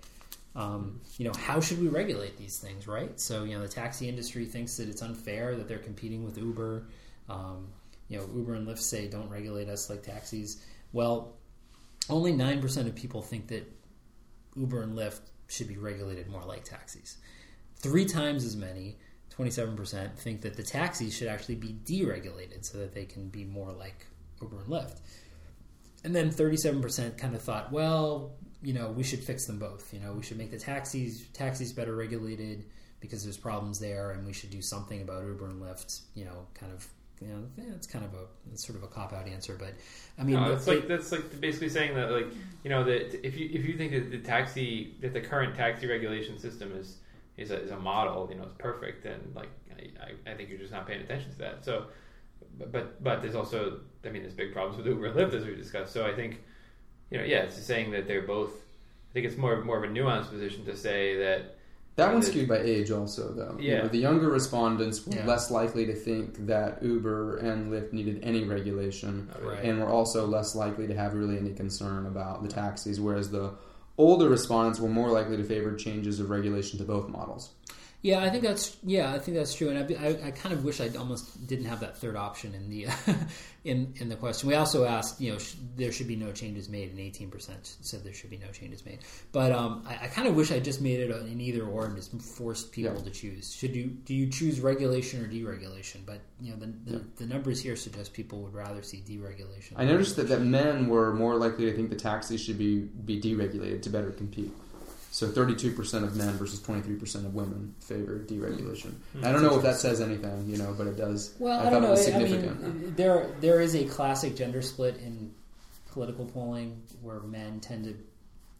Um, you know, how should we regulate these things, right? So you know, the taxi industry thinks that it's unfair that they're competing with Uber. Um, you know, Uber and Lyft say don't regulate us like taxis. Well, only nine percent of people think that Uber and Lyft should be regulated more like taxis. Three times as many, 27%, think that the taxis should actually be deregulated so that they can be more like Uber and Lyft. And then 37% kind of thought, well, you know, we should fix them both. You know, we should make the taxis taxis better regulated because there's problems there, and we should do something about Uber and Lyft. You know, kind of, you know, eh, it's kind of a it's sort of a cop out answer, but I mean, No, they- like that's like basically saying that like you know that if you if you think that the taxi that the current taxi regulation system is is a, is a model you know it's perfect then like I, I, I think you're just not paying attention to that. So but but there's also I mean there's big problems with Uber and Lyft as we discussed. So I think you know yeah it's just saying that they're both I think it's more more of a nuanced position to say that That one's skewed by age, also, though. You Yeah. know, the younger respondents were Yeah. less likely to think that Uber and Lyft needed any regulation, oh, Right. and were also less likely to have really any concern about the taxis, whereas the older respondents were more likely to favor changes of regulation to both models. Yeah, I think that's yeah, I think that's true, and I, I, I kind of wish I almost didn't have that third option in the in in the question. We also asked, you know, sh- there should be no changes made, and eighteen percent said there should be no changes made. But um, I, I kind of wish I just made it an either or and just forced people Yeah. to choose. Should you do you choose regulation or deregulation? But you know, the the, Yeah. the numbers here suggest people would rather see deregulation. I noticed that, that men were more likely to think the taxis should be, be deregulated to better compete. So 32% of men versus 23% of women favor deregulation. Hmm. I don't know if that says anything, you know, but it does. Well, I, thought don't it know. was I significant. mean, there there is a classic gender split in political polling where men tend to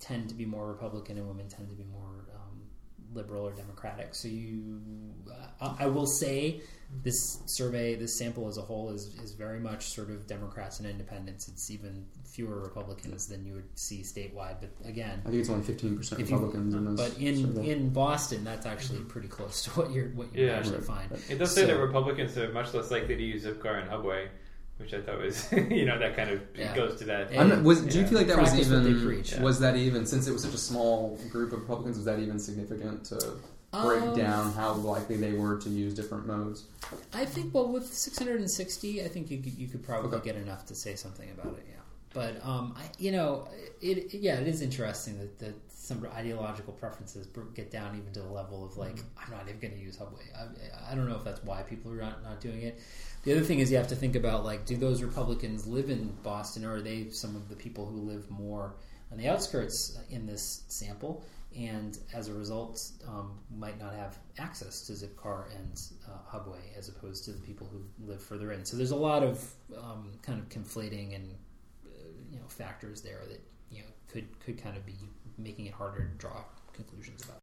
tend to be more Republican and women tend to be more liberal or democratic. So you, uh, I will say, this survey, this sample as a whole, is is very much sort of Democrats and independents. It's even fewer Republicans than you would see statewide. But again, I think it's only fifteen percent if you- Republicans in this. but in survey. in Boston, that's actually pretty close to what you're what you Yeah. actually Right. find. It does say that Republicans are much less likely to use Zipcar and Hubway, which I thought was, you know, that kind of Yeah. goes to that. Yeah. Not- was, do you Yeah. feel like that was Practice what they even preach. was that even since it was such a small group of Republicans was that even significant to break Um, down how likely they were to use different modes? I think well with 660, I think you could, you could probably Okay. get enough to say something about it. Yeah, but um, I, you know, it, it- yeah, it is interesting that, that some ideological preferences get down even to the level of like I'm not even going to use Hubway. I, I don't know if that's why people are not, not doing it. The other thing is you have to think about like do those Republicans live in Boston or are they some of the people who live more on the outskirts in this sample? and as a result, um, might not have access to Zipcar and uh, Hubway as opposed to the people who live further in. So there's a lot of um, kind of conflating and uh, you know factors there that you know could could kind of be making it harder to draw conclusions about.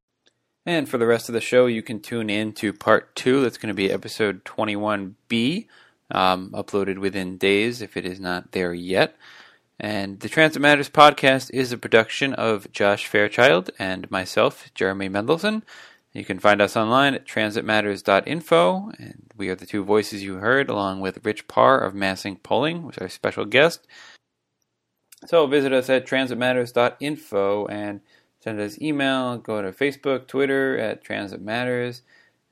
And for the rest of the show, you can tune in to part two. That's going to be episode 21B, um, uploaded within days if it is not there yet. And the Transit Matters podcast is a production of Josh Fairchild and myself, Jeremy Mendelson. You can find us online at transitmatters.info, and we are the two voices you heard, along with Rich Parr of MassINC Polling, who's our special guest. So visit us at transitmatters.info and send us email, go to Facebook, Twitter at Transit Matters,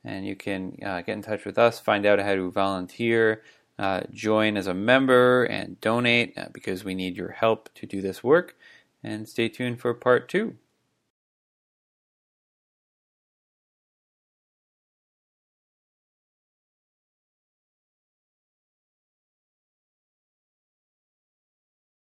and you can uh, get in touch with us, find out how to volunteer, uh, join as a member, and donate uh, because we need your help to do this work. And stay tuned for part two.